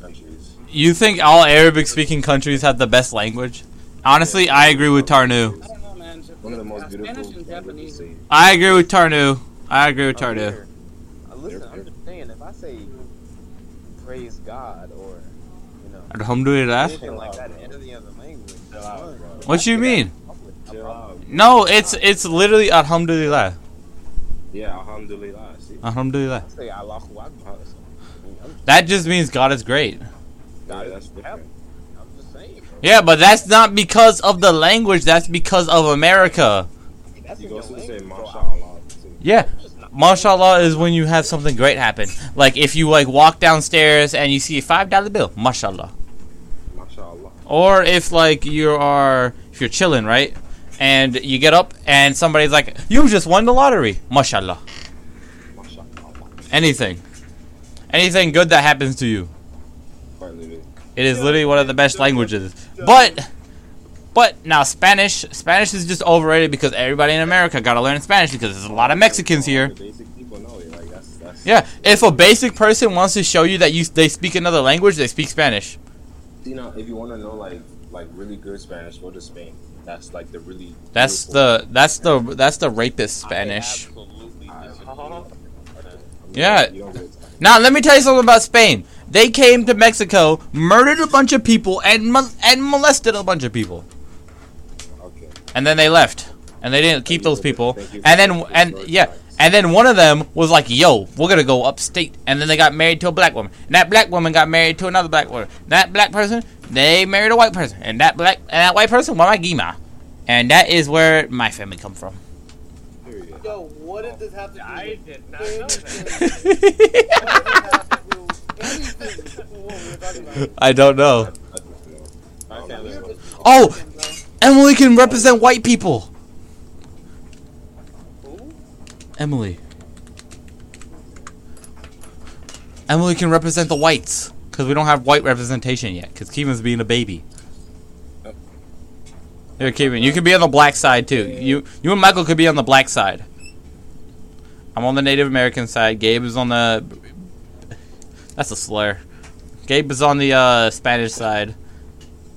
countries.
You think all Arabic speaking countries have the best language? Honestly, I agree with Tarnue.
I don't know, man.
One of the most
Uh,
beautiful
Spanish and
languages
Japanese.
to see.
I agree with Tarnue. I agree with
Tarnue. Uh, listen, I'm just saying, if I say praise God or, you know,
Alhamdulillah.
anything like that in any other language,
Chill out,
What you mean?
No
Chill
problem.
out.
No, it's it's literally Alhamdulillah.
Yeah, alhamdulillah. See?
Alhamdulillah.
I say Allahu Akbar or something. I mean, I'm,
That just means God is great.
God
Yeah,
is
different.
I'm just saying. Bro.
Yeah, but that's not because of the language. That's because of America.
That's
You
in
go to say
language,
mashallah.
Yeah. Mashallah is when you have something great happen. Like if you like walk downstairs and you see a five dollar bill, mashallah.
Mashallah.
Or if like you are if you're chilling, right? And you get up and somebody's like, You just won the lottery. Mashallah. Anything. Anything good that happens to you. It is literally one of the best languages. But but now Spanish Spanish is just overrated because everybody in America gotta learn Spanish because there's a lot of Mexicans here. Yeah, if a basic person wants to show you that you they speak another language, they speak Spanish.
You know, if you want to know like like really good Spanish, go to Spain. That's like the really.
That's the that's the that's the rapist Spanish.
I absolutely
I
Uh-huh.
Yeah.
You don't get it.
Now, let me tell you something about Spain. They came to Mexico, murdered a bunch of people, and mol- and molested a bunch of people,
Okay.
and then they left, and they didn't keep those people. And then and yeah, and then one of them was like, "Yo, we're gonna go upstate," and then they got married to a black woman. And that black woman got married to another black woman. That black person, they married a white person, and that black and that white person, was my gima, and that is where my family come from.
Period.
Yo, what did this have to do
I did not know that.
anything? What did this have to do anything with what we were talking about?
I don't know.
I just feel.
My family
We're
was-
just
Oh! Emily can represent white people. Emily. Emily can represent the whites because we don't have white representation yet. Because Kevin's being a baby. Here, Keevan, you could be on the black side too. You, you and Michael could be on the black side. I'm on the Native American side. Gabe is on the. That's a slur. Gabe is on the uh, Spanish side.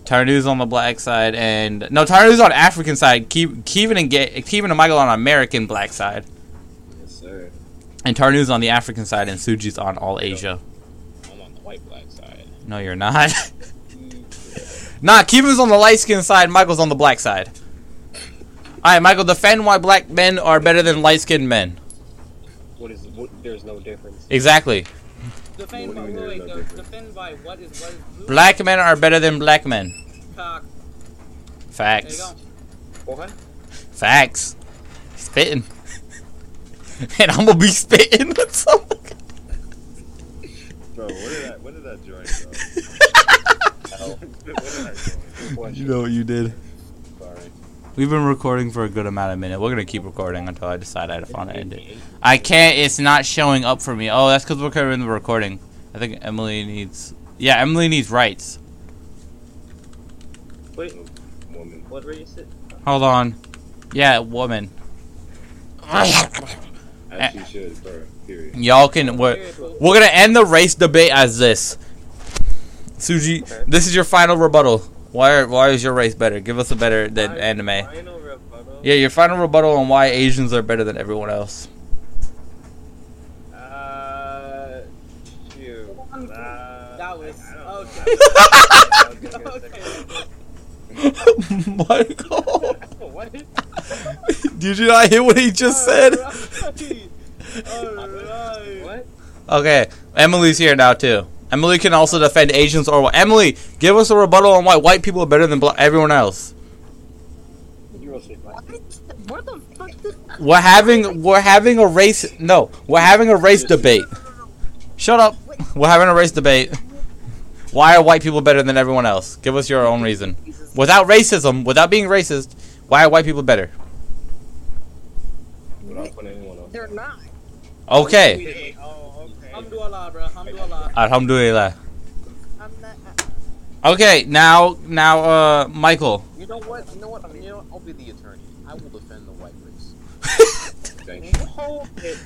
Tarnue's on the black side, and no, Tarnue's on African side. Ke- Keevan and Ga- Keevan and Michael on American black side.
Yes, sir.
And Tarnue's on the African side, and Suji's on all Asia.
I'm on the white black side.
No, you're not. nah, Keevan's on the light skin side, Michael's on the black side. Alright, Michael, defend why black men are better than light skinned men.
What is? What, there's no difference.
Exactly.
Defend by,
do you mean
wait,
there's no
wait,
difference?
defend by what is what is?
Black men are better than black men.
Cock. There you
Facts.
go.
What?
Facts. Spitting. and I'm gonna be spitting with someone.
Bro, where did that, where did that join from?
Hell.
where did that join?
You know what you did.
Sorry.
We've been recording for a good amount of minutes. We're gonna keep recording until I decide I want to end it. I can't. It's not showing up for me. Oh, that's because we're covering the recording. I think Emily needs. Yeah, Emily needs rights.
Wait,
Woman.
what race it?
Hold on. Yeah, woman.
As she should, bro. Period.
Y'all can. We're, we're gonna end the race debate as this. Suji, this is your final rebuttal. Why? Are, why is your race better? Give us a better than
My
anime. Yeah, your final rebuttal on why Asians are better than everyone else.
Uh, shoot. Uh,
That was okay.
I was gonna go second.
Michael, did you not hear what he just said?
Alright.
What?
Okay, Emily's here now too. Emily can also defend Asians or what? Emily, give us a rebuttal on why white people are better than bla- everyone else.
You're also black.
What the fuck?
We're having we're having a race. No, we're having a race debate. Shut up. We're having a race debate. Why are white people better than everyone else? Give us your own reason. Without racism, without being racist, why are white people better?
Without putting anyone else.
They're not.
Okay.
Oh, okay.
Alhamdulillah, bro. Alhamdulillah.
Alhamdulillah.
I'm not.
Okay, now now uh Michael.
You know what? You know what? You know what? I'll be the attorney. I will defend the white race.
Thank you.
Hold it.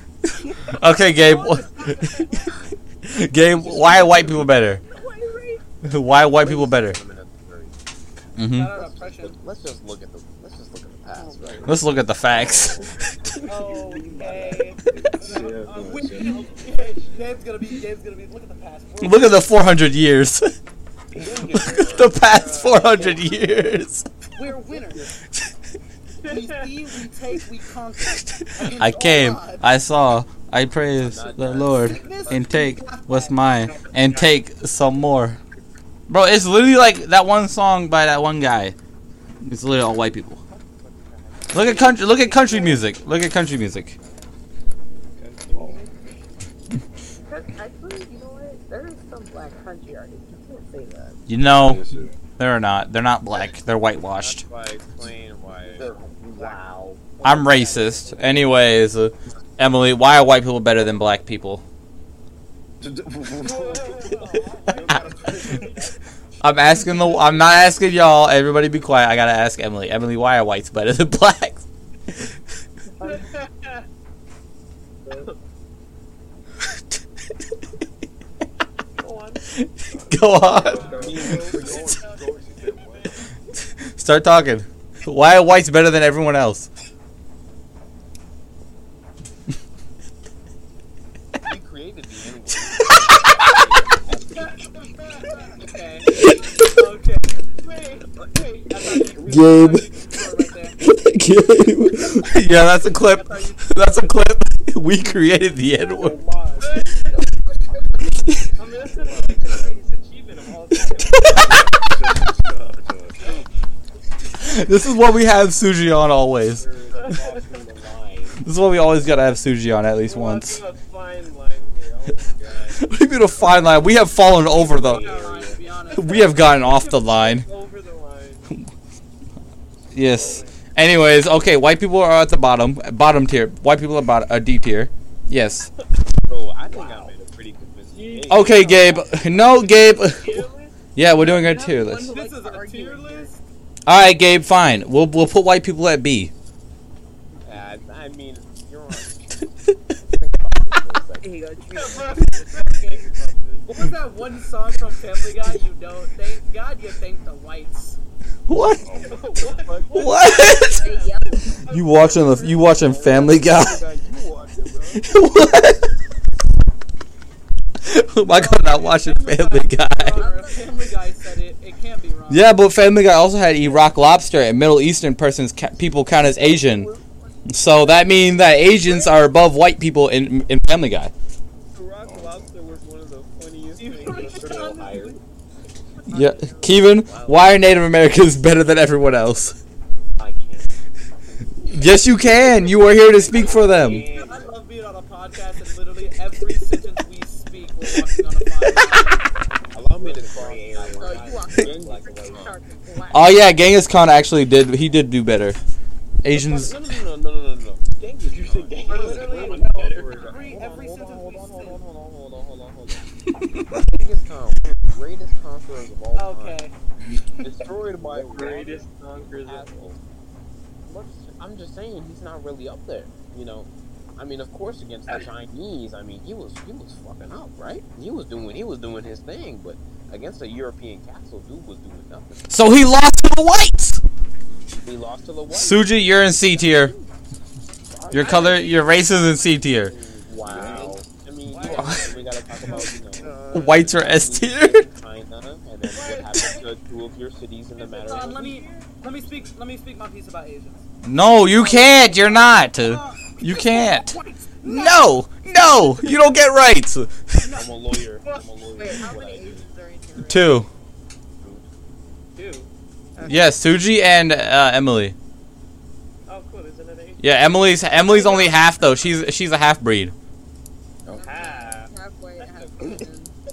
Okay, Gabe. Gabe, why are white people better? Why are white people better?
Women at the very-
hmm
Shout out oppression.
Let's just look at the. Let's look oh. at the right?
Let's look at the facts.
Okay.
Yeah, yeah,
wait,
yeah.
okay. Gabe's gonna be. Gabe's gonna be. Look at the past. We're-
Look at the 400 years. the past 400 years.
We're winners. We see, we take, we conquer.
I came. I saw, I praised the Lord, and take what's mine, and take some more. Bro, it's literally like that one song by that one guy. It's literally all white people. Look at country. Look at country music. Look at country music.
Actually, you know what? There is some black country artists. You can't say that.
You know, they're not. They're not black. They're whitewashed.
I explain why.
They're- Wow.
I'm racist. Anyways, uh, Emily, why are white people better than black people? I'm asking the. I'm not asking y'all. Everybody, be quiet. I gotta ask Emily. Emily, why are whites better than blacks?
Go on.
Go on. Start talking. Why are whites better than everyone else?
Okay. Okay. Wait. Wait. That's how you-
Gabe. Gabe.
yeah, that's a clip. That's a clip. We created the N word. This is what we have Suji on always. This is what we always gotta have Suji on at least once. you mean a fine line? We have fallen over the. We have gotten off the line. Yes. Anyways, okay, white people are at the bottom, bottom tier. White people are bottom, uh, D tier. Yes.
Bro, I think I made a pretty convincing case.
Okay, Gabe. No, Gabe. Yeah, we're doing a tier list.
This is a tier list.
All right, Gabe. Fine. We'll we'll put white people at B.
Uh, I mean, you're on.
Here you go. treat.
What was that one song from Family Guy? You don't thank God, you thank the whites.
What?
what?
What?
Hey.
You watching the you watching Family Guy?
you watch it, bro.
what? Who am I gonna not watching Family Guy?
Family Guy said it. It can't be wrong.
Yeah, but Family Guy also had Iraq lobster, and Middle Eastern persons ca- people count as Asian. So that means that Asians are above white people in in Family Guy.
Rock Lobster was one of the funniest
You
things.
Still higher.
Yeah, Kevin, why are Native Americans better than everyone else?
I can't.
Yes, you can. You are here to speak for them.
I love being on a podcast and literally every sentence we speak, we're walking on a fine line.
Allow me to gray area.
You walk
Gang
in
like a white
shark and black.
Oh yeah, Genghis Khan actually did. He did do better. Asians.
No, no, no, no, no, no, no. Genghis
You said Genghis
We're
Khan.
literally
was
no,
better.
every every
Hold on,
sentence
hold
we
on, hold
say.
on, hold on, hold on, hold on, hold on. Genghis Khan, one of the greatest conquerors of all time.
Okay.
Destroyed by
Greatest conquerors of
assholes. But I'm just saying he's not really up there. You know, I mean, of course, against the Chinese, I mean, he was he was fucking up, right? He was doing he was doing his thing, but against a European castle, dude was doing nothing.
So he lost to the whites.
He lost to the whites.
Suji, you're in C tier. Your color, your race is in C tier.
Wow. I mean, we gotta talk about you know.
Whites are S tier.
China, and then what happened to two of your cities in the matter
let me let me speak let me speak my piece about Asians.
No, you can't. You're not.
Uh,
You can't. No, no, you don't get rights.
I'm a lawyer. I'm a lawyer.
Wait, how many Asians are in here?
Two.
Two.
Yes, Suji and uh, Emily.
Oh, cool. There's another Asian.
Yeah, Emily's Emily's only half though. She's she's a half breed.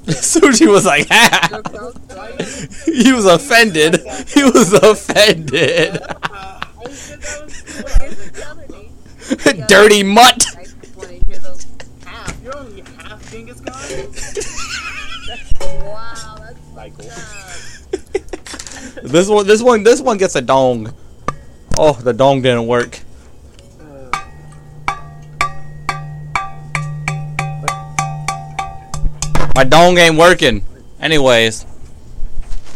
Suji was like, ha. He was offended. He was offended. Dirty mutt. This one, this one, this one gets a dong. Oh, the dong didn't work. My dong ain't working. Anyways,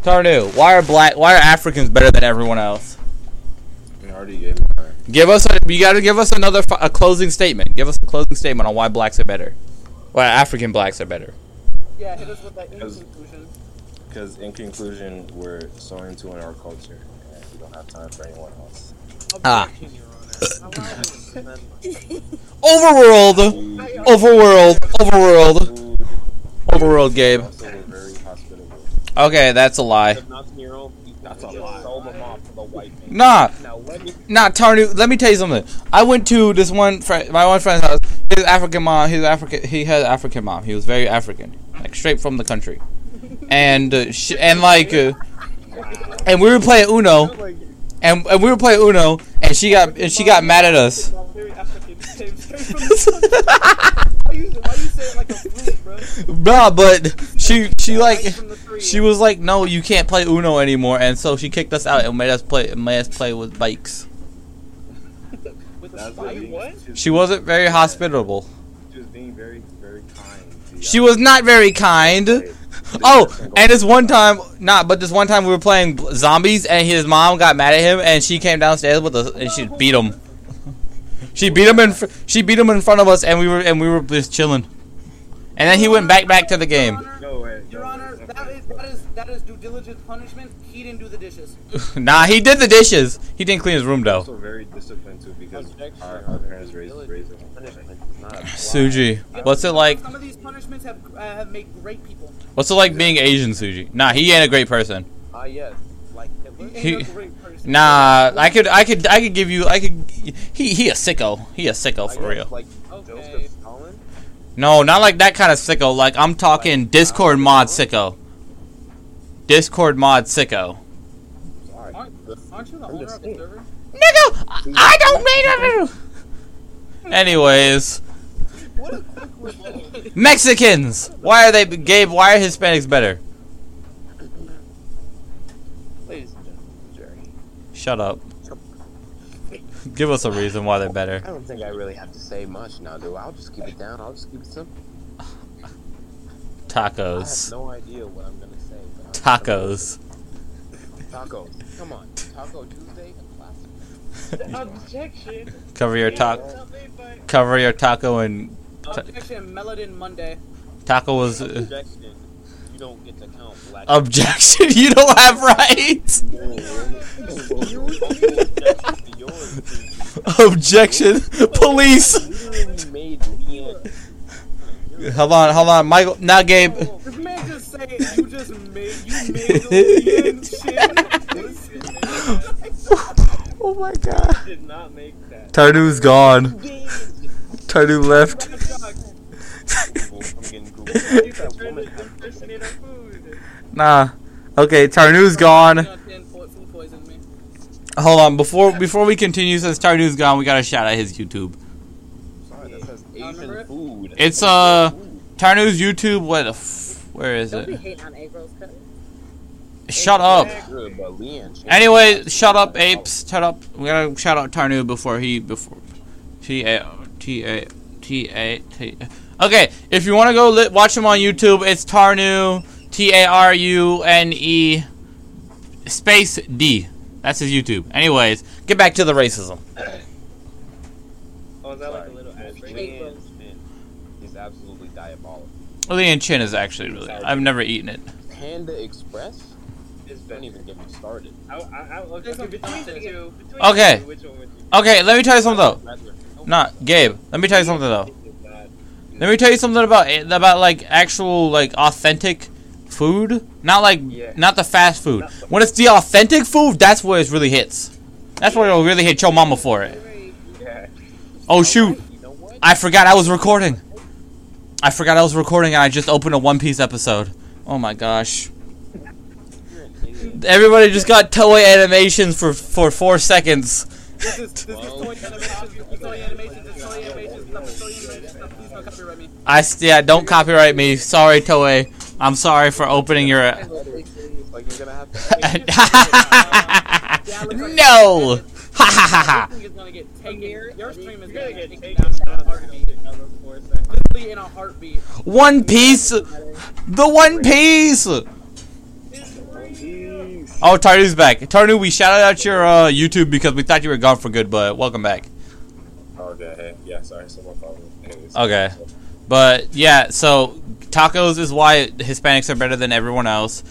Tarnue, why are black? Why are Africans better than everyone else?
I already gave mine.
Give us a. You got to give us another a closing statement. Give us a closing statement on why blacks are better. Why African blacks are better.
Yeah, hit us with that in
Because-
conclusion.
Because in conclusion, we're so into in our culture, and we don't have time for anyone else.
Ah.
Continue on that.
Overworld, overworld, overworld, Overworld, Gabe. Okay, that's a lie.
That's a lie.
Nah. Nah, Tarnue, let me tell you something. I went to this one friend, my one friend's house. His African mom, his African, he had African mom. He was very African, like straight from the country, and uh, sh- and like, uh, and we were playing Uno, and, and we were playing Uno, and she got and she got mad at us.
Very African. Very from the Why you, why you say it like a flute, bro?
nah, but she she like
From the tree.
she was like, no, you can't play Uno anymore, and so she kicked us out and made us play made us play with bikes.
with a spike.
what?
She was,
She wasn't very hospitable.
she was being very, very kind.
She was not very kind. Oh, and
goes-
this one time, not, but this one time we were playing zombies, and his mom got mad at him, and she came downstairs with us, and she beat him. She beat him in, fr- she beat him in front of us, and we were, and we were just chilling. And then he went back back to the game.
Your Honor,
No way.
Your Honor,
no
that
way.
is that is that is due diligence punishment. He didn't do the dishes.
nah, he did the dishes. He didn't clean his room though.
Also very disciplined too because our, our parents raised raised us.
Punishment not.
Suji, what's it like?
Some of these punishments have uh, have made great people.
What's it like being Asian, Suji? Nah, he ain't a great person.
Ah, yes. Like Hitler.
He ain't
He-
a great person.
Nah, I could, I could, I could give you, I could. He, he a sicko. He a sicko for real.
Like
Okay.
Joseph Stalin.
No, not like that kind of sicko. Like I'm talking Discord mod sicko. Discord mod sicko.
Aren't, aren't you the
I'm
owner of the server?
Nigga, I- I don't mean it. Anyways,
What a.
Mexicans. Why are they, Gabe? Why are Hispanics better? Shut up. Give us a reason why they're better.
I don't think I really have to say much now, do I? I'll just keep it down. I'll just keep it simple. I have
Tacos.
no idea what I'm gonna say. But I'm-
Tacos.
Tacos. Come on. Taco Tuesday, a classic.
Objection.
Cover your taco.
Tell me, but-
Cover your taco and
Objection, Melanin Monday.
taco was. Uh,
Objection. You don't get to count black.
objection. You don't have rights. Objection. Police.
Literally made Leanne.
Hold on, hold on, Michael. Now, Gabe.
This man just say you just made you made shit.
Oh my god.
Did not make that.
Tarnue's gone. Tarnue left.
I'm getting Google.
You
That
trying
woman
to impersonate our food.
Nah. Okay, Tarnue's gone.
Food poisoned me.
Hold on, before before we continue, since Tarnue's gone, we gotta shout out his YouTube.
Sorry, that says Asian food.
It's, uh, Tarnue's YouTube. What? the F- where is
Don't
it?
hating on April's cut.
Shut up.
Good, but Leanne. changed
Anyway, shut up, apes. Shut up. We gotta shout out Tarnue before he before T A T A T A T. Okay, if you want to go li- watch him on YouTube, it's Tarnue T A R U N E space D. That's his YouTube. Anyways, get back to the racism.
Oh, is that like a little ad break?
Leanne's fin is absolutely diabolical.
Leeann Chin is actually really. I've never eaten it.
Panda Express?
It's
Don't even get me started.
I, I, I, okay, between the Between
Okay.
The two, which one would you?
Okay, let me tell you something though. Not Gabe. Let me tell you something though. Let me tell you something about about like actual like authentic food. Not like
Yeah.
not the fast food. When it's the authentic food, that's where it really hits. That's where it'll really hit your mama for it.
Yeah.
Oh shoot! I forgot I was recording. I forgot I was recording and I just opened a One Piece episode. Oh my gosh!
You're an idiot.
Everybody just got Toei animations for for four seconds.
This is this is animations. This is Toei animations. This is Toei animations. Stuff. This is Toei animations. Stuff. Please don't copyright me.
I s- yeah, don't copyright me. Sorry, Toei. I'm sorry for opening your.
Like you're gonna have to.
no! Ha ha ha ha!
This thing is gonna get taken. Your stream is
You're
gonna
gonna
get
get
taken
taken
down in a
down
heartbeat.
another four seconds.
Literally in a heartbeat.
One Piece! The One Piece! Oh, Tarnue's back. Tarnue, we shouted out your uh, YouTube because we thought you were gone for good, but welcome back.
Okay, hey, yeah, sorry, someone called me. Anyways.
Okay. But yeah, so tacos is why Hispanics are better than everyone else.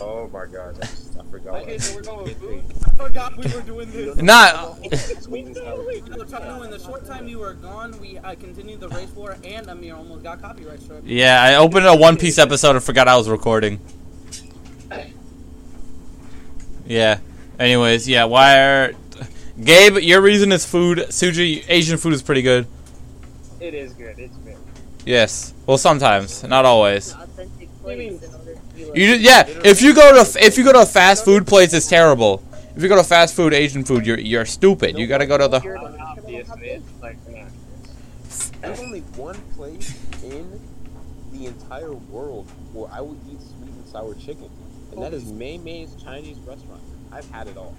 Oh my god, I, forgot.
Okay, so we're going with food.
I forgot we were doing this.
Not.
Sweet and sour.
You know, Tarnue, in the short time you were gone, we uh, continued the race war, and Amir almost got copyright struck.
Yeah, I opened a One Piece episode and forgot I was recording. Yeah. Anyways, yeah, why are. Gabe, your reason is food. Suji, Asian food is pretty good.
It is good. It's good.
Yes. Well, sometimes, not always.
Authentic
What do you mean?
place in order to be like,
You just, yeah, if you go to if you go to a fast food place, it's terrible. If you go to fast food Asian food, you're you're stupid. You gotta go to the.
Obviously, it's.
There's only one place in the entire world where I would eat sweet and sour chicken, and that is Mei Mei's Chinese restaurant. I've had it all.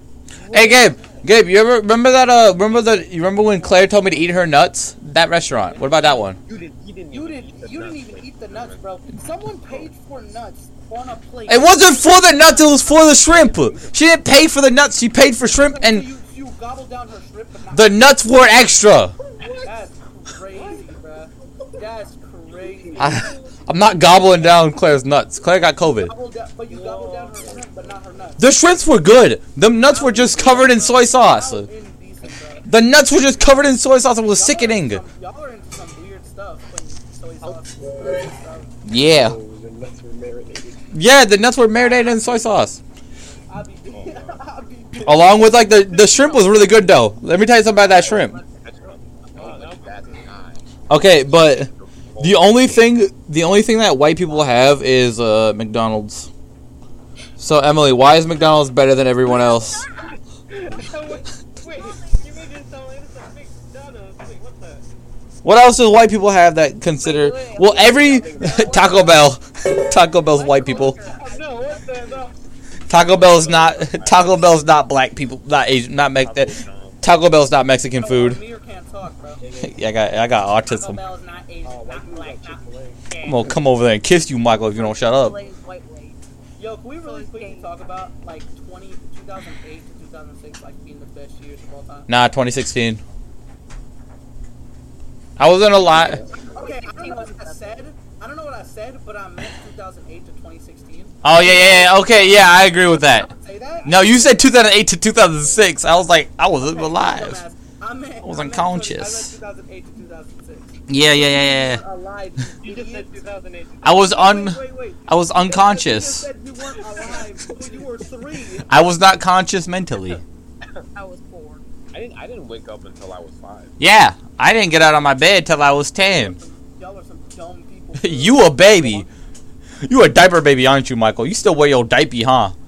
Hey Gabe, Gabe, you ever remember that? Uh, remember the you remember when Claire told me to eat her nuts? That restaurant. What about that one?
You didn't. You didn't.
You didn't.
eat the
You didn't
nuts,
even eat the nuts, bro. Someone paid for nuts on a plate.
It wasn't for the nuts. It was for the shrimp. She didn't pay for the nuts. She paid for shrimp, and
you, you gobbled down her shrimp,
the nuts were extra.
That's crazy, bro. That's crazy.
I, I'm not gobbling down Claire's nuts. Claire got COVID.
Down, but you gobbled down her shrimp, but not her nuts.
The shrimps were good. The nuts were just covered in soy sauce. The nuts were just covered in soy sauce. It was sickening. Yeah. Yeah, the nuts were marinated in soy sauce. Along with like the the shrimp was really good though. Let me tell you something about that shrimp. Okay, but the only thing the only thing that white people have is uh McDonald's. So Emily, why is McDonald's better than everyone else?
wait, you mean this so it's a McDonald's? Wait, what
else do white people have that consider well every Taco Bell Taco Bell's white people.
No, what the? No.
Taco Bell's not Taco Bell's not black people not Asian not Mex Taco eh, Bell's not Mexican food.
Amir can't talk, bro.
Yeah, I got I got autism.
Bell's not Asian,
Oh, white
not
people
black,
got
not
Chick-fil-A.
I'm gonna come over there and kiss you, Michael, if you don't shut up.
Blaze white Blaze.
Yo, can we really quickly talk about like 20, 2008 to 2006 like being the best years of all time?
Nah, 2016. I wasn't a lot.
Okay, I don't know what I said. I don't know what I said, but I meant 2008 to 2016.
Oh yeah, yeah, yeah. Okay, yeah, I agree with that.
That?
No, you said 2008 to 2006. I was like, I wasn't
Okay,
alive.
I meant. I
was
meant
unconscious.
I meant 2008 to 2006.
Yeah, yeah, yeah, yeah.
I.
You just said 2008.
I was un,
Wait, wait, wait.
I was
You
unconscious.
said you weren't alive you were three.
I was not conscious mentally.
I was four.
I didn't. I didn't wake up until I was five.
Yeah, I didn't get out of my bed till I was 10.
Y'all are some dumb people.
you a baby. You a diaper baby, aren't you, Michael? You still wear your diaper, huh?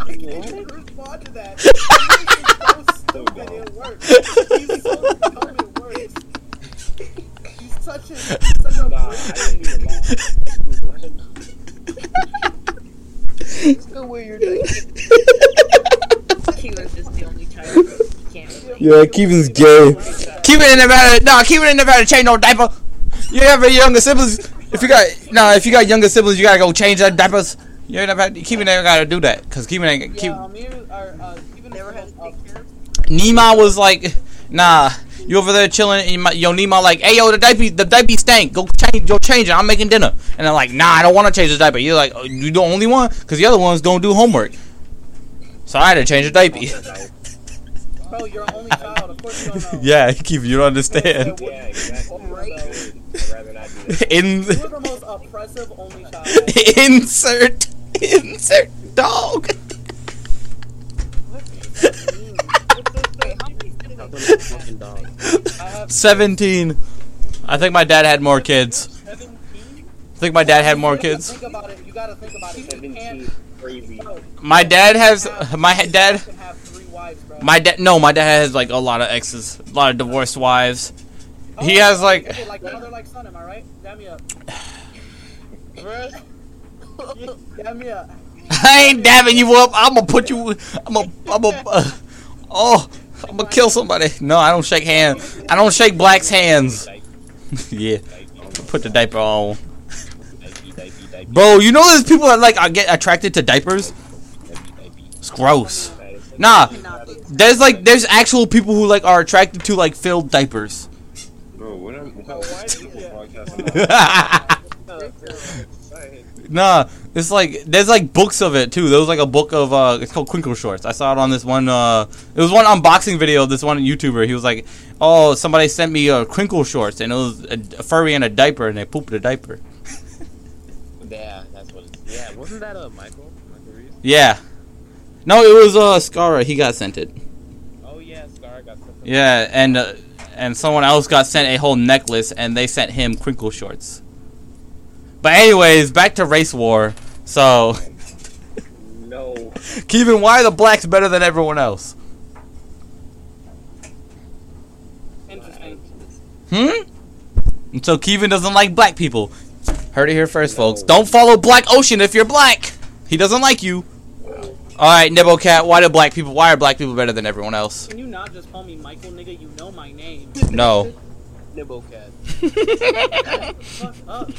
I can't respond to that. He's so stupid, it works. He's so dumb, it works. He's such a, such a
Nah, I didn't even lie.
Still wear your diaper. Keelan's just the only child. Can't.
Yeah, Kevin's gay.
Keep it in Nevada. No, keep it in Nevada. Change no diaper. You have any younger siblings? If you got no, if you got younger siblings, you gotta go change their diapers. You ain't never Keeping never gotta do that because keeping ain't keep.
Yeah, Amir, or, uh, even
Never had to
uh,
take care of
Nima was like, nah. You over there chilling, and my, yo Nima like, hey yo, the diaper, the diaper stank. Go change, go change it. I'm making dinner. And I'm like, nah, I don't want to change the diaper. You're like, oh, you the only one, because the other ones don't do homework. So I had to change the diaper.
bro, you're only child. Of course you don't know.
yeah, keep you don't understand.
Yeah, exactly.
Right.
I'd rather not do that.
In
You were the most oppressive only child.
insert insert dog.
Wait, how many siblings?
Fucking dog.
17. I think my dad had more kids. I think my dad had more kids.
Think about it. You gotta think about it. You
Seventeen.
can't.
Crazy.
Bro,
My dad has my dad
can have three wives, bro.
my dad no, my dad has like a lot of exes, a lot of divorced wives.
Oh,
he has, like-
okay, like son. Am I right? Damn me up.
Bruh.
Me up.
I ain't dabbing you up. I'm gonna put you. I'm gonna. I'm gonna. Uh, oh, I'm gonna kill somebody. No, I don't shake hands. I don't shake black's hands. yeah, put the diaper on. Bro, you know there's people that like uh, get attracted to diapers. It's gross. Nah, there's like there's actual people who like are attracted to like filled diapers.
Bro, what am what podcast?
Nah, it's like there's like books of it too. There was like a book of uh, it's called Crinkle Shorts. I saw it on this one. Uh, it was one unboxing video. of This one YouTuber. He was like, "Oh, somebody sent me uh, Crinkle Shorts, and it was a, a furry in a diaper, and they pooped a diaper."
Yeah, that's what. It, yeah, wasn't that a Michael? Michael Reeves?
Yeah. No, it was uh Scara. He got sent it.
Oh yeah, Scar got something.
Yeah, and uh, and someone else got sent a whole necklace, and they sent him Crinkle Shorts. But anyways, back to race war. So,
No.
Kevin, why are the blacks better than everyone else?
Interesting.
Hmm? And so Kevin doesn't like black people. Heard it here first, folks. Don't follow Black Ocean if you're black. He doesn't like you. All right, Nibblecat. Why do black people? Why are black people better than everyone else?
Can you not just call me Michael, nigga? You know my name.
No.
Nibblecat.
Fuck up.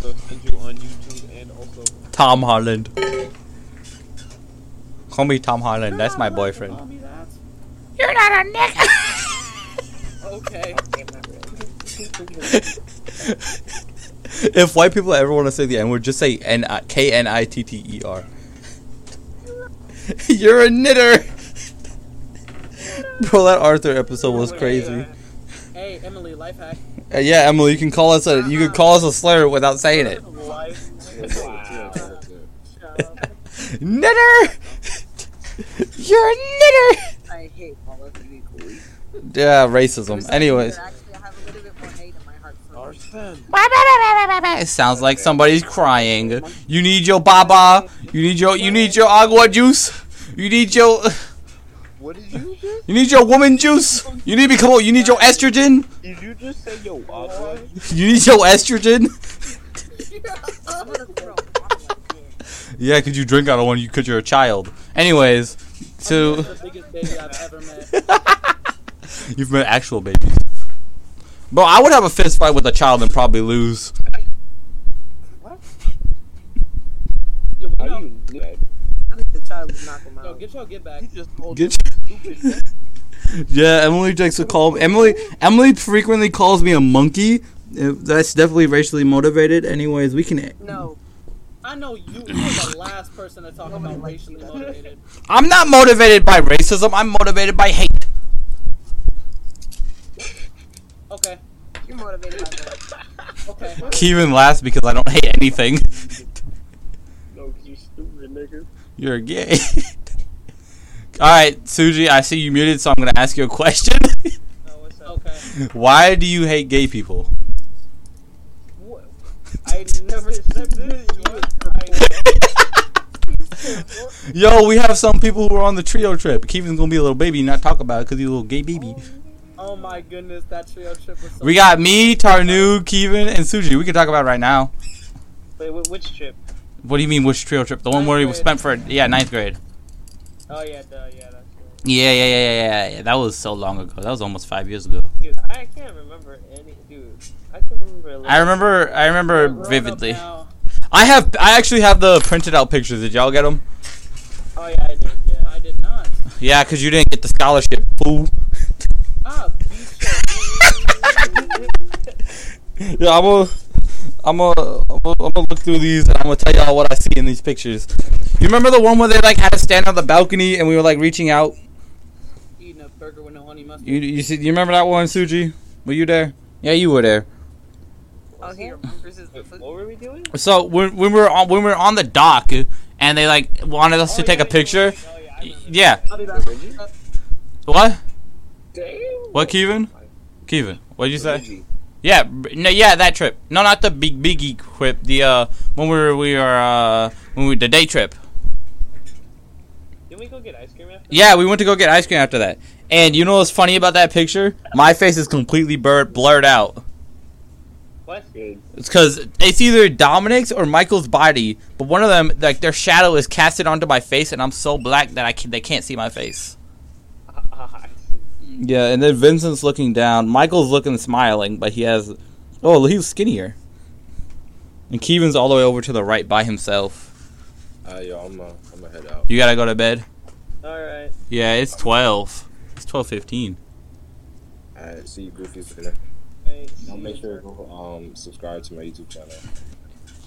so send you on YouTube and also
Tom Holland. Call me Tom Holland. That's my
You're not allowed to
boyfriend.
call me that.
You're not a nigga.
Okay.
if white people ever want to say the N word, just say N I K N I T T E R. You're a knitter. Bro, that Arthur episode was crazy.
Hey, Emily, life hack.
Uh, yeah, Emily, you can call us a you can call us a slur without saying it.
Wow.
Knitter. You're a knitter.
I hate all of them equally.
Yeah, racism. Anyways.
Actually, I have a little bit more hate in my heart for
Arsene.
It sounds like somebody's crying. You need your baba. You need your you need your agua juice. You need your
What did you just?
you need your woman juice. You need to become you need your estrogen.
Did you just say yo agua?
You need your estrogen.
I'm gonna throw a bottle at you.
Yeah, cause you drink out of one you cause you're a child. Anyways, so oh,
the biggest baby I've ever met.
you've met actual babies. Bro, I would have a fist fight with a child and probably lose.
Yo, we
How
know,
you do?
I think the child would knock him
yo, get your get back.
You just told
Get
stupid.
Yeah, Emily likes to call Emily. Emily frequently calls me a monkey. Uh, That's definitely racially motivated. Anyways, we can.
No,
I know you. You're the last person to talk about racially motivated.
I'm not motivated by racism. I'm motivated by hate.
Okay.
you're motivated by that.
Okay.
Kevin laughs because I don't hate anything.
No, you stupid nigga.
You're gay. All right, Suji, I see you muted, so I'm gonna ask you a question.
Oh, what's up?
Okay.
Why do you hate gay people?
What? I never said this.
Yo, we have some people who are on the trio trip. Kevin's gonna be a little baby, and not talk about it because he's a little gay baby.
Oh my goodness, that trio trip was so.
We got me, Tarnue, Kevin, and Suji. We can talk about it right now.
Wait, which trip?
What do you mean, which trio trip? The one
Ninth
where we
grade.
spent for yeah ninth grade.
Oh yeah, duh, yeah, that's right.
Yeah, yeah, yeah, yeah, yeah. That was so long ago. That was almost five years ago.
Dude, I can't remember any. Dude, I can remember.
I remember, I remember vividly. I have, I actually have the printed out pictures. Did y'all get them?
Oh yeah, I did. Yeah.
I did not.
Yeah, cause you didn't get the scholarship, fool.
Ah, Beat
Yeah, I'm gonna, I'm gonna, I'm gonna, I'm look through these and I'm gonna tell y'all what I see in these pictures. You remember the one where they like had to stand on the balcony and we were like reaching out?
eating a burger with no honey mustard.
You, you see, you remember that one, Suji? Were you there? Yeah, you were there.
Oh, he remembers his
Wait, what were we doing?
So when, when we were on, when we were on the dock and they like wanted us oh, to
Oh,
take
yeah,
a picture.
Oh yeah,
Yeah.
I'll be back.
What?
Damn.
What, Kevin? Kevin, what'd you say? Yeah, no, yeah, that trip. No, not the big biggie trip. The uh, when we were we were uh, when we the day trip.
Didn't we go get ice cream after?
Yeah, we went to go get ice cream after that. And you know what's funny about that picture? My face is completely blurred blurred out.
What?
It's because it's either Dominic's or Michael's body, but one of them, like their shadow, is casted onto my face, and I'm so black that I can, they can't see my face.
Ah, I see.
Yeah, and then Vincent's looking down. Michael's looking smiling, but he has. Oh, he's skinnier. And Kevin's all the way over to the right by himself.
Uh, yo, I'm uh, I'm gonna head out.
You gotta go to bed.
All right.
Yeah, it's twelve. It's twelve fifteen.
Alright, see you goofies later.
Hey,
I'll make sure to go um subscribe to my YouTube channel.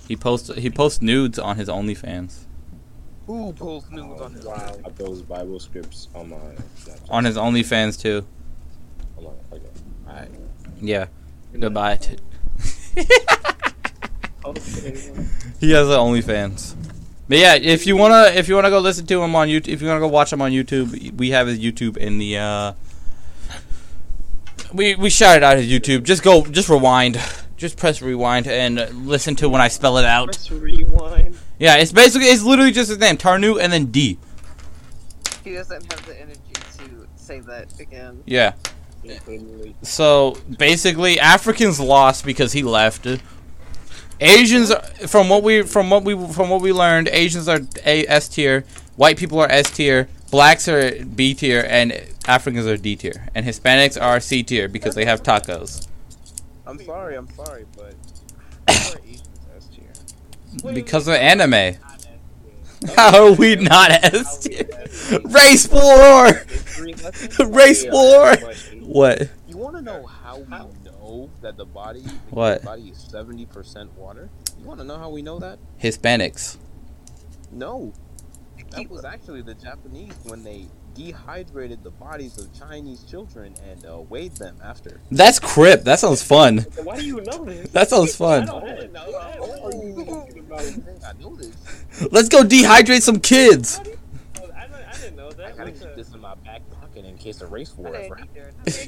He posts he posts nudes on his OnlyFans.
Who pulls nudes on his
Wow. I post Bible scripts on my Snapchat.
On his OnlyFans too.
I'm okay. Alright.
Yeah. Goodbye. T-
Okay.
he has an OnlyFans. But yeah, if you wanna if you wanna go listen to him on YouTube, if you wanna go watch him on YouTube, we have his YouTube in the. uh We we shouted out his YouTube. Just go, just rewind, just press rewind and listen to when I spell it out.
Press rewind.
Yeah, it's basically it's literally just his name, Tarnue, and then D.
He doesn't have the energy to say that again.
Yeah. So basically, Africans lost because he left. Asians, are- from what we from what we from what we learned, Asians are A S tier, white people are S tier, blacks are B tier, and Africans are D tier, and Hispanics are C tier because they have tacos.
I'm sorry, I'm sorry, but how are Asians S tier?
Because of anime. How are we not S tier? Race war. Race war. What?
You want to know how we know that the body, the
What?
human body is seventy percent water? You want to know how we know that?
Hispanics.
No, that was actually the Japanese when they dehydrated the bodies of Chinese children and uh, weighed them after.
That's crip. That sounds fun.
Why do you know this?
That sounds fun.
don't I didn't know that. What are you talking about?
I know this.
Let's go dehydrate some kids.
I, I didn't know
I gotta keep this in my back pocket in case a race war ever happens.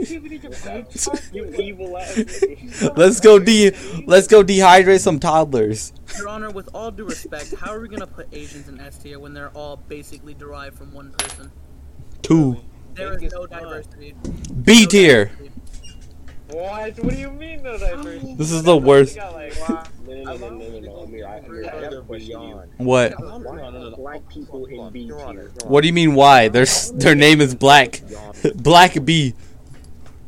you evil.
Let's go de let's go dehydrate some toddlers.
Your Honor, with all due respect, how are we gonna put Asians in S tier when they're all basically derived from one person?
Two.
There is no diversity.
B tier.
What? What do you mean no diversity?
This is the worst. What?
Black people in B tier?
What do you mean why? Their their name is Black. Black B.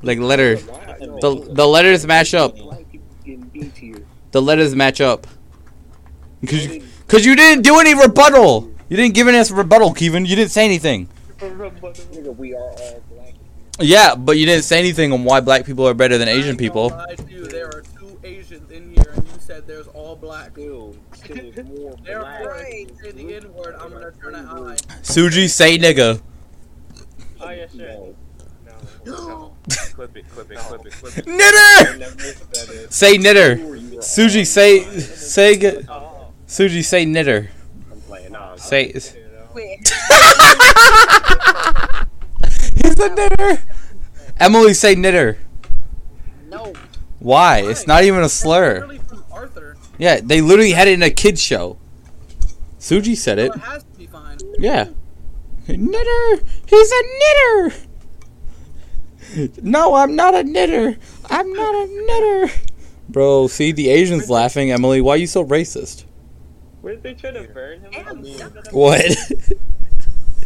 Like letter. The the letters match up.
Black people in B tier.
The letters match up. Cause you, Cause you didn't do any rebuttal. You didn't give any rebuttal, Kevin. You didn't say anything.
Nigga, we are all black.
Yeah, but you didn't say anything on why black people are better than Asian people.
gonna lie to you, there are two Asians in here, and you said there's all black.
Still, still is more black.
Therefore, if you say the N word, I'm gonna turn an eye.
Suji, say nigga.
Oh yeah, sure.
No.
No.
Clip it, clip it, clip it, clip it.
Knitter.
Never knew what that is.
Say knitter. Suji, say say g-
Oh.
Suji, say knitter.
I'm playing. Nah,
Say.
Wait,
He's a knitter. Emily, say knitter.
no.
Why? It's not even a slur.
From Arthur.
Yeah, they literally had it in a kids show. Suji said
So
it.
it has to be fine.
Yeah. Knitter. He's a knitter. No, I'm not a knitter. I'm not a knitter. Bro, see the Asians laughing. Emily, why are you so racist?
Were they trying to burn him?
What?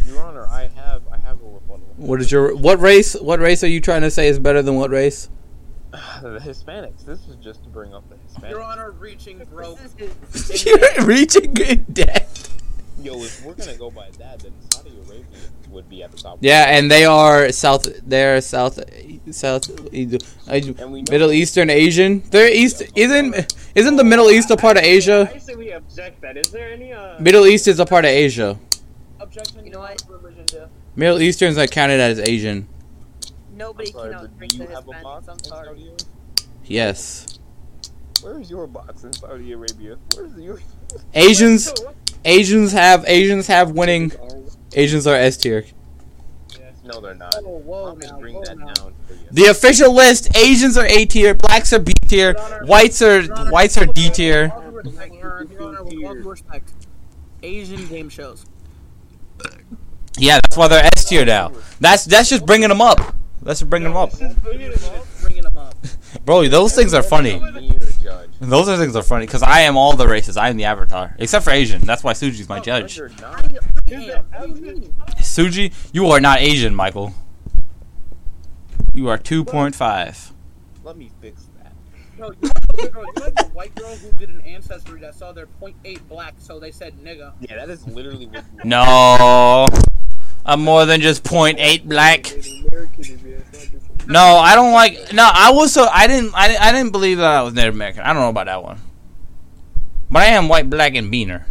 Your Honor, I have I have a rebuttal.
what is your what race? What race are you trying to say is better than what race?
the Hispanics. This is just to bring up the Hispanics.
Your
Hispanics.
Honor, reaching broke.
You're reaching in death.
Yo, if we're gonna go by that, then Saudi Arabia would be at the top.
Yeah, and they are south. They're south, south,
And we know
Middle Eastern Asian. They're east. Isn't isn't the Middle East a part of Asia?
I say we object that. Is there any uh?
Middle East is a part of Asia.
Objection.
You know what?
Religion, yeah.
Middle Easterns are counted as Asian.
Nobody
I'm sorry,
can outdrink the
you have a box
Hispanics. I'm sorry.
Yes.
Where is your box in Saudi Arabia? Where's your?
Asians. Asians have Asians have winning. Asians are S tier.
No, they're not.
Oh, whoa,
I'm gonna
now,
bring
whoa,
that
now.
down for you.
The official list: Asians are A tier, blacks are B tier, whites are whites are D tier.
All due respect, Your Honor, Your Honor, with all due respect, Asian game shows.
Yeah, that's why they're S tier now. That's that's just bringing them up. That's just bringing them up,
bringing him up.
Bringing them up.
bro. Those things are funny. Those are things are funny because I am all the races. I am the avatar, except for Asian. That's why Suji's my judge.
You're
I,
not.
I am. What do you mean?
Suji, you are not Asian, Michael. You are two point five.
Let me fix that.
Bro, you like, the girl, you like the white girl who did an ancestry that saw their 0.8 black, so they said nigga.
Yeah, that is literally what.
No, I'm more than just 0.8 black.
American is yeah, it's not just
No, I don't like. No, I was so I didn't. I, I didn't believe that I was Native American. I don't know about that one. But I am white, black, and beaner.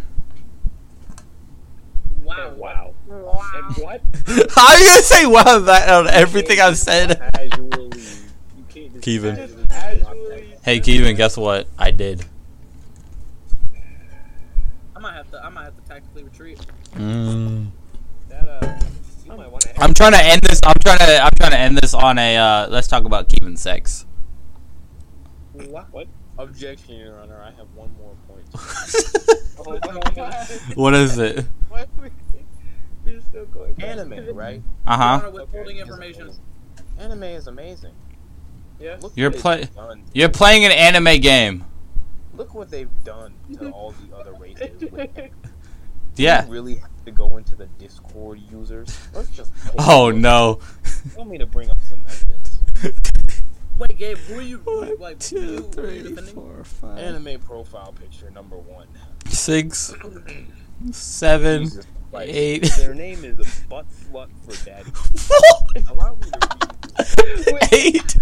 Wow.
Oh, wow.
Wow.
And what?
How are you gonna say wow that on everything I've said?
Casually, you can't just
Kevin.
Casually
Casually.
Hey, Kevin, guess what? I did.
I might have to. I might have to tactically retreat.
Mm.
That uh, you might want to.
I'm trying to end this. I'm trying to. I'm trying to end this on a. Uh, let's talk about Kevin sex.
What? what?
Objection, Your Honor. I have one more point.
Oh.
What is it?
Why are we? We're still going. back.
Anime, right?
Uh huh.
Honor, withholding information.
Anime is amazing.
Yes.
Look
You're
what
play- You're playing an anime game.
Look what they've done to all the other races. With them.
Yeah.
You really have to go into the Discord users. Let's just.
Oh no.
Tell me to bring up some evidence.
Wait, Gabe, who are you? Who, are you- like, who, who are you defending?
five,
Anime profile picture number one.
six, seven,
Jesus Christ.
eight.
Their name is Butt Slut for Daddy. Allow me to read this
Eight.
to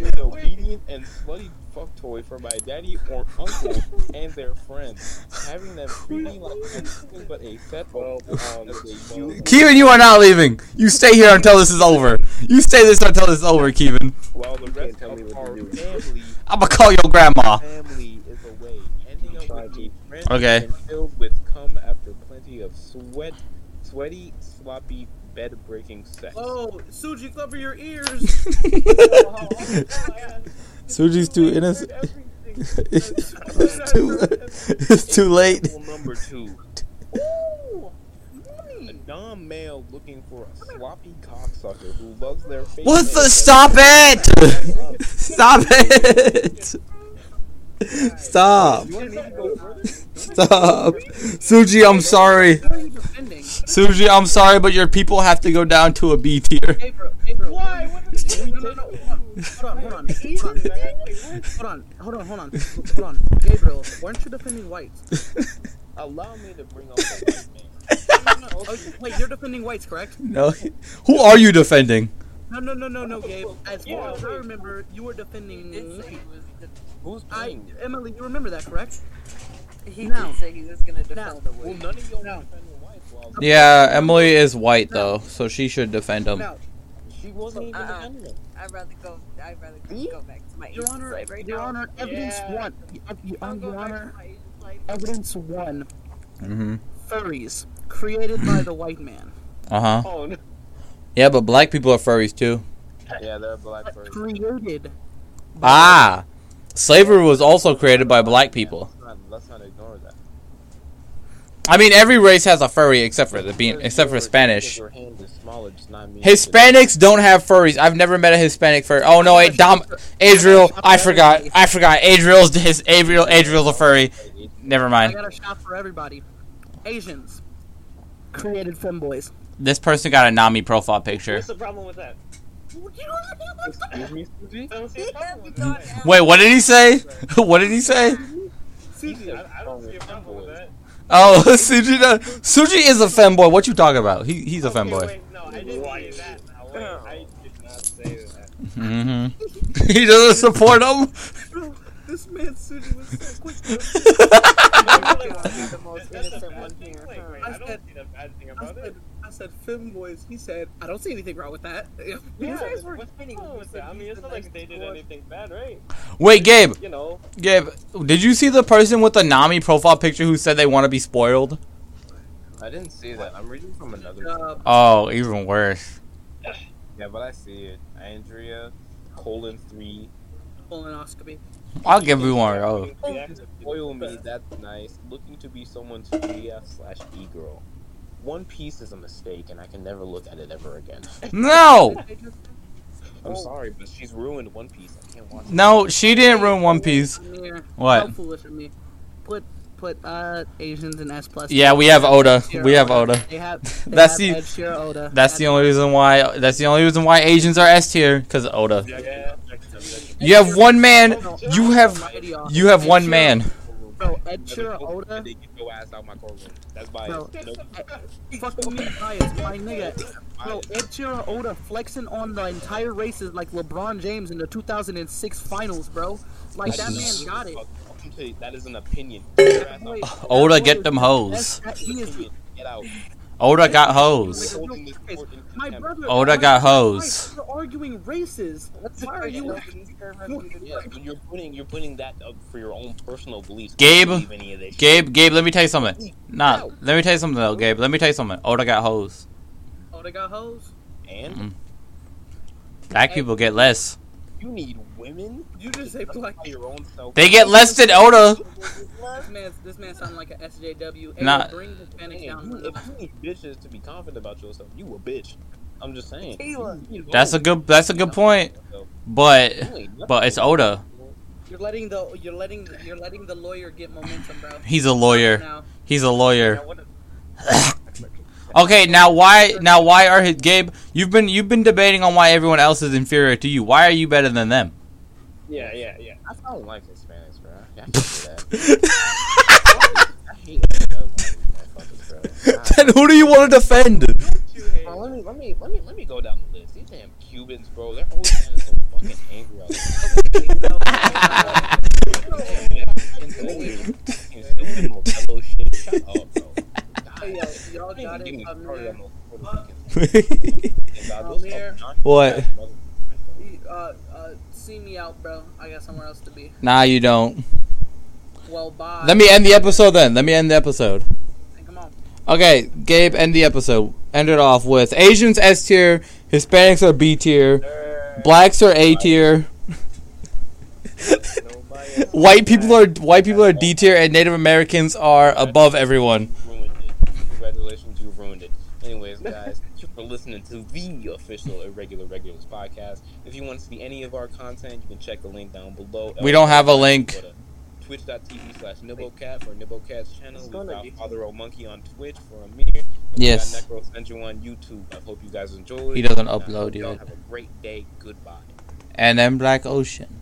be an obedient and slutty fuck toy for my daddy or uncle and their friends. Having them treat me like I'm nothing but a set
Well,
of
um,
that
Kevin, you are not leaving. You stay here until this is over. You stay this until this is over, Kevin.
while the rest
tell
of our family
I'm gonna call your grandma.
family is away, ending up with
to.
me
Okay.
filled with cum after plenty of sweat, sweaty, sloppy, bed-breaking sex.
Oh, Suji, cover your ears.
Suji's too innocent. It's too. It's too late.
Number two.
Ooh,
A dumb male looking for a sloppy cocksucker who loves their face.
What the? Stop it! Stop it!
Stop.
You want me to go further?
Stop.
Suji, I'm sorry.
Who are you defending?
Suji, I'm sorry, but your people have to go down to a B tier.
Gabriel, Gabriel.
Why? What did he
No, no, no. Hold on, hold on, hold on. Hold on, hold on, hold on, hold on. Gabriel, weren't you defending whites?
Allow me to bring up the white man.
No, no, no. Oh, wait, you're defending whites, correct?
No. Who are you defending?
No, no, no, no, no, Gabe. As far as I remember, you were defending.
He did say he was.
Who's
I,
playing? this?
Emily, you remember that, correct?
He
Now.
did say he was gonna defend
Now.
the
Well,
wig.
none of y'all
No.
were defending whites. Well,
Yeah, Emily is white though, so she should defend him.
Now,
she wasn't even
Uh-uh.
defending him.
I'd rather go. I'd rather
Me?
go back to my
Your
Asian
Honor,
right
Your
now.
Honor, evidence
Yeah.
one. Your
I'll
Honor, Your Honor,
to my Asian side.
evidence one.
Mm-hmm.
Furries created by the white man.
Uh huh.
Oh, no.
Yeah, but black people are furries too.
Yeah, they're black furries.
Created.
Ah, slavery was also created by black people.
Let's not, let's not ignore that.
I mean, every race has a furry except for the being, except for Spanish.
Your hand is smaller does not mean
Hispanics don't have furries. I've never met a Hispanic furry. Oh no, wait, Dom, Adriel. I forgot. I forgot. Adriel's his Adriel. Adriel's a furry. Never
I
mind.
got a shot for everybody. Asians created femboys.
This person got a Nami profile picture.
What's the problem with that?
Excuse me, Suji?
I don't see a problem with
Yeah,
that.
Wait, what did he say? what did he say?
Suji, I, I don't see a problem with that.
Oh, Suji. no- Suji is a femboy. What you talking about? He he's a
Okay,
femboy.
wait, no, I didn't say that. Now, wait, I did not say that.
Mm-hmm. he doesn't support him.
Bro, this man Suji was so quick.
You're the most innocent one here.
Like,
huh?
I don't see the bad thing about it.
I said femboys. He said, I don't see anything wrong with that.
Yeah,
guys were
what's
kidding
wrong with that? I mean, it's not like they did
boy.
anything bad, right?
Wait, Gabe.
You know,
Gabe, did you see the person with the Nami profile picture who said they want to be spoiled?
I didn't see that. I'm reading from another.
Uh,
Oh, even worse.
Yeah, but I see it. Andrea, colon three.
colonoscopy.
I'll give you one. Oh,
Spoil me, that's nice. Looking to be someone's Leah slash E girl. One Piece is a mistake, and I can never look at it ever again.
no,
I'm sorry, but she's ruined One Piece. I can't watch it.
no, she didn't ruin One Piece.
Yeah.
What?
How foolish of me. Put put uh Asians in S plus.
Yeah, we have Oda. We have Oda.
They have. They
That's
have
the-
Ed Oda.
That's the only reason why. That's the only reason why Asians are S tier because Oda.
yeah.
You have one man. You have you have one man.
Bro, Eiichiro Oda.
They get your ass out my courtroom. That's bias.
Bro,
Nope.
Fuck me, bias, my nigga. Bro, Eiichiro Oda flexing on the entire races like LeBron James in the 2006 finals, bro. Like that man got it.
I'm telling you, That is an opinion. Get your ass out.
Wait,
Oda, get them
is-
hoes.
that's- that- He is
Get out.
Oda got hoes.
Holding this court in
my
contempt.
brother.
Oda got
why-
hoes.
You're arguing races. Why are you?
Yeah, you're putting you're putting that up for your own personal beliefs.
Gabe,
You don't believe any of this shit.
Gabe, Gabe, let me tell you something. Nah, let me tell you something though, Gabe. Let me tell you something. Oda got hoes.
Oda got hoes.
And mm-hmm.
Black people get less.
you need women.
You just say black.
Your own self.
They get less than Oda.
This man, this man sound like a SJW. Hey,
Nah.
bring Hispanic
Hey,
down.
you, if you need bitches to be confident about yourself, you a bitch. I'm just saying.
Taylor.
You need
That's a good. That's a good point. But but it's Oda.
You're letting the you're letting you're letting the lawyer get momentum, bro.
He's a lawyer. He's a lawyer.
Now, what the-
Okay, now why now why are his Gabe? You've been you've been debating on why everyone else is inferior to you. Why are you better than them?
Yeah, yeah, yeah.
I don't like Hispanics, bro. I can't do that. I hate that. I want that fucking
bro.
then who do you want to defend?
Bro, let me let me let me let me go down the list. These damn Cubans, bro, they're always getting so fucking angry. Out there. Shut up, bro.
Hey, yo, y'all
Don't
got
even get
it.
me
I'm
started
here.
on those Puerto
I'm here.
What?
Uh, see me out, bro. I got somewhere else to be.
nah, you don't.
Well, bye.
Let me end the episode then. Let me end the episode.
Hey, Come on.
Okay, Gabe, end the episode. End it off with Asians S tier, Hispanics are B tier, blacks are A tier, white people are white people are D tier, and Native Americans are above everyone.
Congratulations, you ruined it. Anyways, guys, thank you for listening to the official Irregular Regulars podcast. If you want to see any of our content, you can check the link down below.
We don't have a link.
Twitch.tv slash Nibblecat for Nibblecat's channel. We've got Father O Monkey on Twitch for Amir. and
Yes.
We got Necro Central on YouTube. I hope you guys enjoyed.
He doesn't
Uh,
upload yet.
Have a great day. Goodbye.
And then Black Ocean.